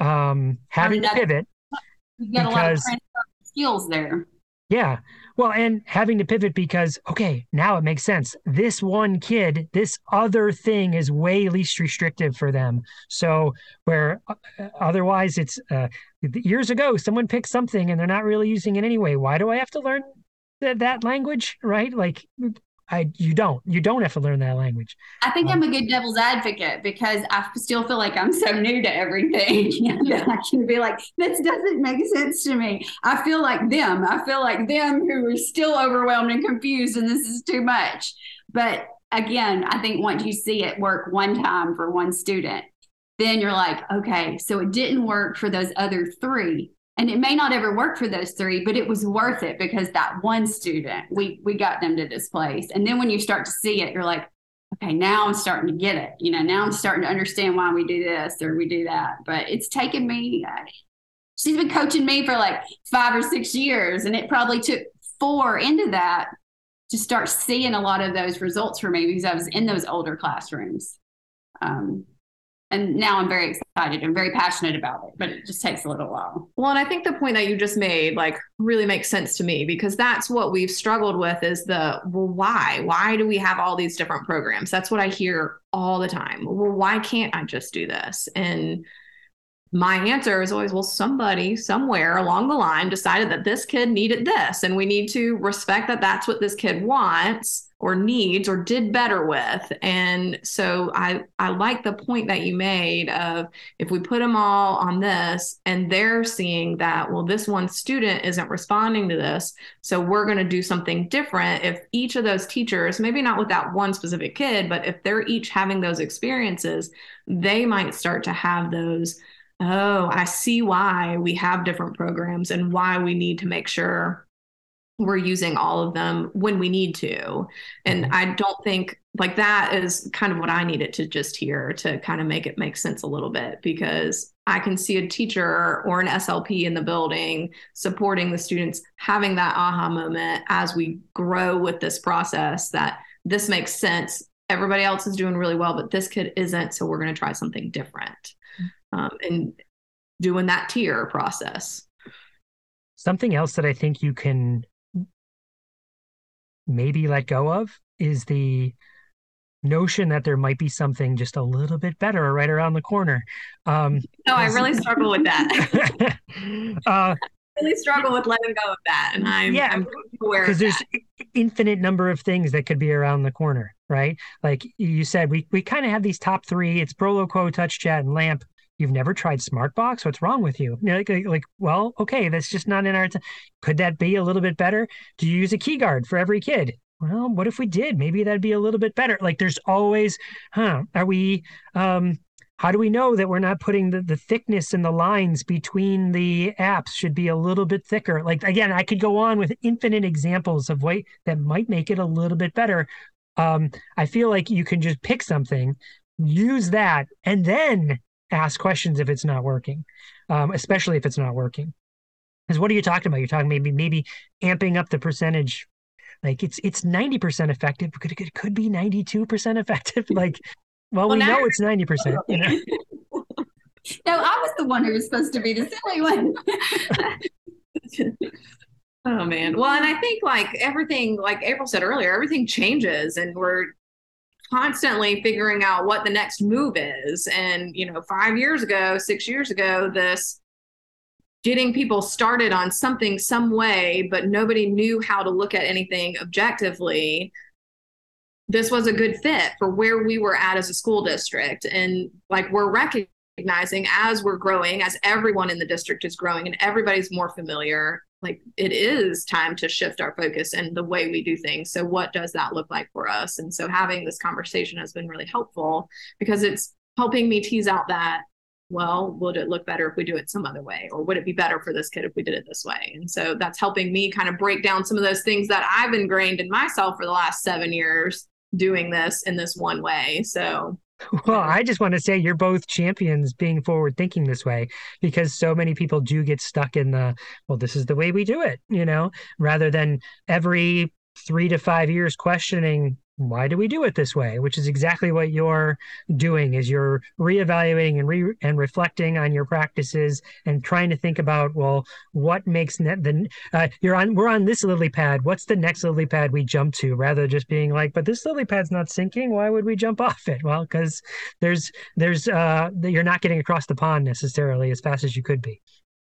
um, having to pivot. You get because, a lot of skills there. Yeah. Well, and having to pivot because, okay, now it makes sense. This one kid, this other thing is way least restrictive for them. So, where uh, otherwise it's uh, years ago, someone picked something and they're not really using it anyway. Why do I have to learn th- that language? Right. Like, I you don't you don't have to learn that language. I think um, I'm a good devil's advocate because I still feel like I'm so new to everything. I can be like, this doesn't make sense to me. I feel like them. I feel like them who are still overwhelmed and confused, and this is too much. But again, I think once you see it work one time for one student, then you're like, okay, so it didn't work for those other three and it may not ever work for those three but it was worth it because that one student we we got them to this place. And then when you start to see it you're like okay now i'm starting to get it. You know now i'm starting to understand why we do this or we do that. But it's taken me uh, she's been coaching me for like five or six years and it probably took four into that to start seeing a lot of those results for me because i was in those older classrooms. Um, and now I'm very excited and very passionate about it, but it just takes a little while. Well, and I think the point that you just made like really makes sense to me because that's what we've struggled with is the well, why? Why do we have all these different programs? That's what I hear all the time. Well, why can't I just do this? And my answer is always, well, somebody somewhere along the line decided that this kid needed this, and we need to respect that that's what this kid wants or needs or did better with. And so I I like the point that you made of if we put them all on this and they're seeing that well this one student isn't responding to this, so we're going to do something different if each of those teachers, maybe not with that one specific kid, but if they're each having those experiences, they might start to have those oh, I see why we have different programs and why we need to make sure we're using all of them when we need to. And mm-hmm. I don't think like that is kind of what I needed to just hear to kind of make it make sense a little bit because I can see a teacher or an SLP in the building supporting the students having that aha moment as we grow with this process that this makes sense. Everybody else is doing really well, but this kid isn't. So we're going to try something different. Mm-hmm. Um, and doing that tier process. Something else that I think you can maybe let go of is the notion that there might be something just a little bit better right around the corner. Um, no, I really struggle with that. uh, really struggle with letting go of that, and I'm yeah, I'm aware because there's infinite number of things that could be around the corner, right? Like you said, we we kind of have these top three. It's Proloquo, TouchChat, and LAMP. You've never tried Smartbox? What's wrong with you? Like, like, like, well, okay, that's just not in our. T- Could that be a little bit better? Do you use a key guard for every kid? Well, what if we did? Maybe that'd be a little bit better. Like, there's always, huh? Are we? um how do we know that we're not putting the, the thickness and the lines between the apps should be a little bit thicker like again i could go on with infinite examples of what that might make it a little bit better um, i feel like you can just pick something use that and then ask questions if it's not working, um, especially if it's not working. Because what are you talking about? You're talking maybe maybe amping up the percentage. Like it's it's ninety percent effective, but it, could be ninety two percent effective. Like, well, well we know it's ninety percent. You know. no, I was the one who was supposed to be the silly one. oh man. Well, and I think like everything, like April said earlier, everything changes, and we're constantly figuring out what the next move is. And, you know, five years ago, six years ago, this getting people started on something some way, but nobody knew how to look at anything objectively. This was a good fit for where we were at as a school district. And like we're recognizing as we're growing, as everyone in the district is growing and everybody's more familiar, like it is time to shift our focus and the way we do things. So what does that look like for us? And so having this conversation has been really helpful because it's helping me tease out that well, would it look better if we do it some other way? Or would it be better for this kid if we did it this way? And so that's helping me kind of break down some of those things that I've ingrained in myself for the last seven years doing this in this one way. So well, I just want to say you're both champions being forward thinking this way because so many people do get stuck in the, well, this is the way we do it, you know, rather than every three to five years questioning why do we do it this way? Which is exactly what you're doing is you're reevaluating and re- and reflecting on your practices and trying to think about well what makes net the uh, you're on we're on this lily pad. What's the next lily pad we jump to? Rather than just being like but this lily pad's not sinking. Why would we jump off it? Well because there's there's uh that you're not getting across the pond necessarily as fast as you could be.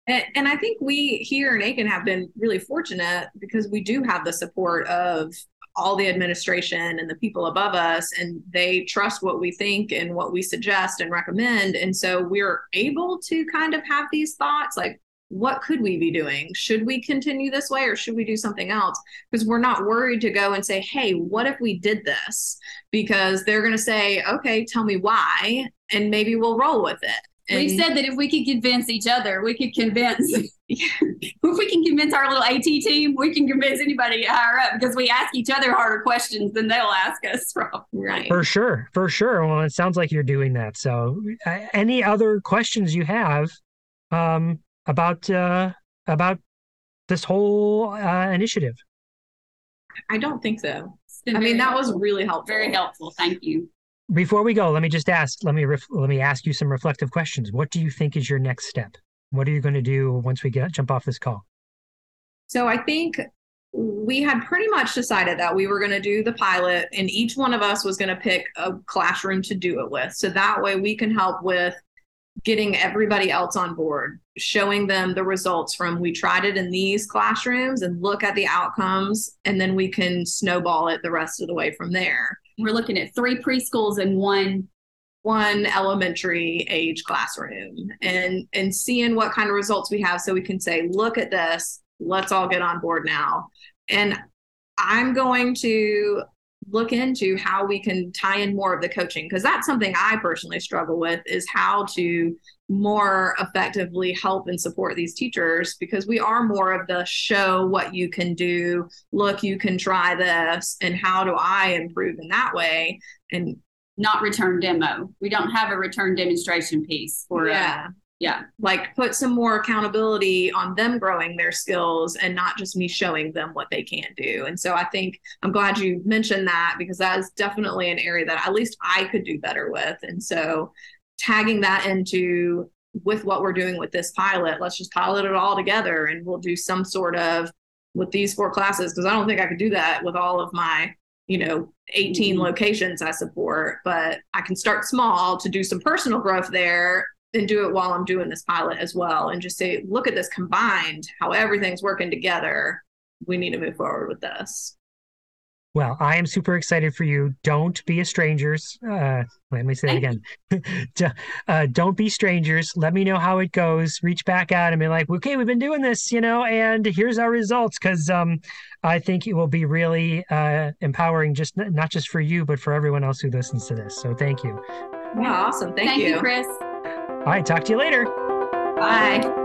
And, I think we here in Aiken have been really fortunate because we do have the support of all the administration and the people above us, and they trust what we think and what we suggest and recommend. And so we're able to kind of have these thoughts like, what could we be doing? Should we continue this way or should we do something else? Because we're not worried to go and say, hey, what if we did this? Because they're going to say, okay, tell me why, and maybe we'll roll with it. And We've said that if we could convince each other, we could convince. if we can convince our little AT team, we can convince anybody higher up because we ask each other harder questions than they'll ask us from. Right. For sure. For sure. Well, it sounds like you're doing that. So, uh, any other questions you have um, about uh, about this whole uh, initiative? I don't think so. I mean, that helpful. was really helpful. Very helpful. Thank you before we go, let me just ask, let me ref, let me ask you some reflective questions. What do you think is your next step? What are you going to do once we get jump off this call? So I think we had pretty much decided that we were going to do the pilot and each one of us was going to pick a classroom to do it with. So that way we can help with getting everybody else on board. showing them the results from we tried it in these classrooms and look at the outcomes and then we can snowball it the rest of the way from there we're looking at three preschools and one one elementary age classroom and and seeing what kind of results we have. So we can say look at this. Let's all get on board now. And i'm going to look into how we can tie in more of the coaching because that's something i personally struggle with is how to more effectively help and support these teachers because we are more of the show what you can do look you can try this and how do i improve in that way and not return demo. We don't have a return demonstration piece for yeah. Yeah. Like put some more accountability on them growing their skills and not just me showing them what they can do. And so I think I'm glad you mentioned that because that is definitely an area that at least I could do better with. And so tagging that into with what we're doing with this pilot, let's just pilot it all together and we'll do some sort of with these four classes because I don't think I could do that with all of my you know 18 mm-hmm. locations I support, but I can start small to do some personal growth there and do it while I'm doing this pilot as well and just say look at this combined how everything's working together. We need to move forward with this. Well, I am super excited for you. Don't be a strangers. Uh, let me say it again. uh, don't be strangers. Let me know how it goes. Reach back out and be like, okay, we've been doing this, you know, and here's our results. Because um, I think it will be really uh, empowering, just not just for you, but for everyone else who listens to this. So thank you. Yeah, awesome. Thank, thank you. you, Chris. All right, talk to you later. Bye.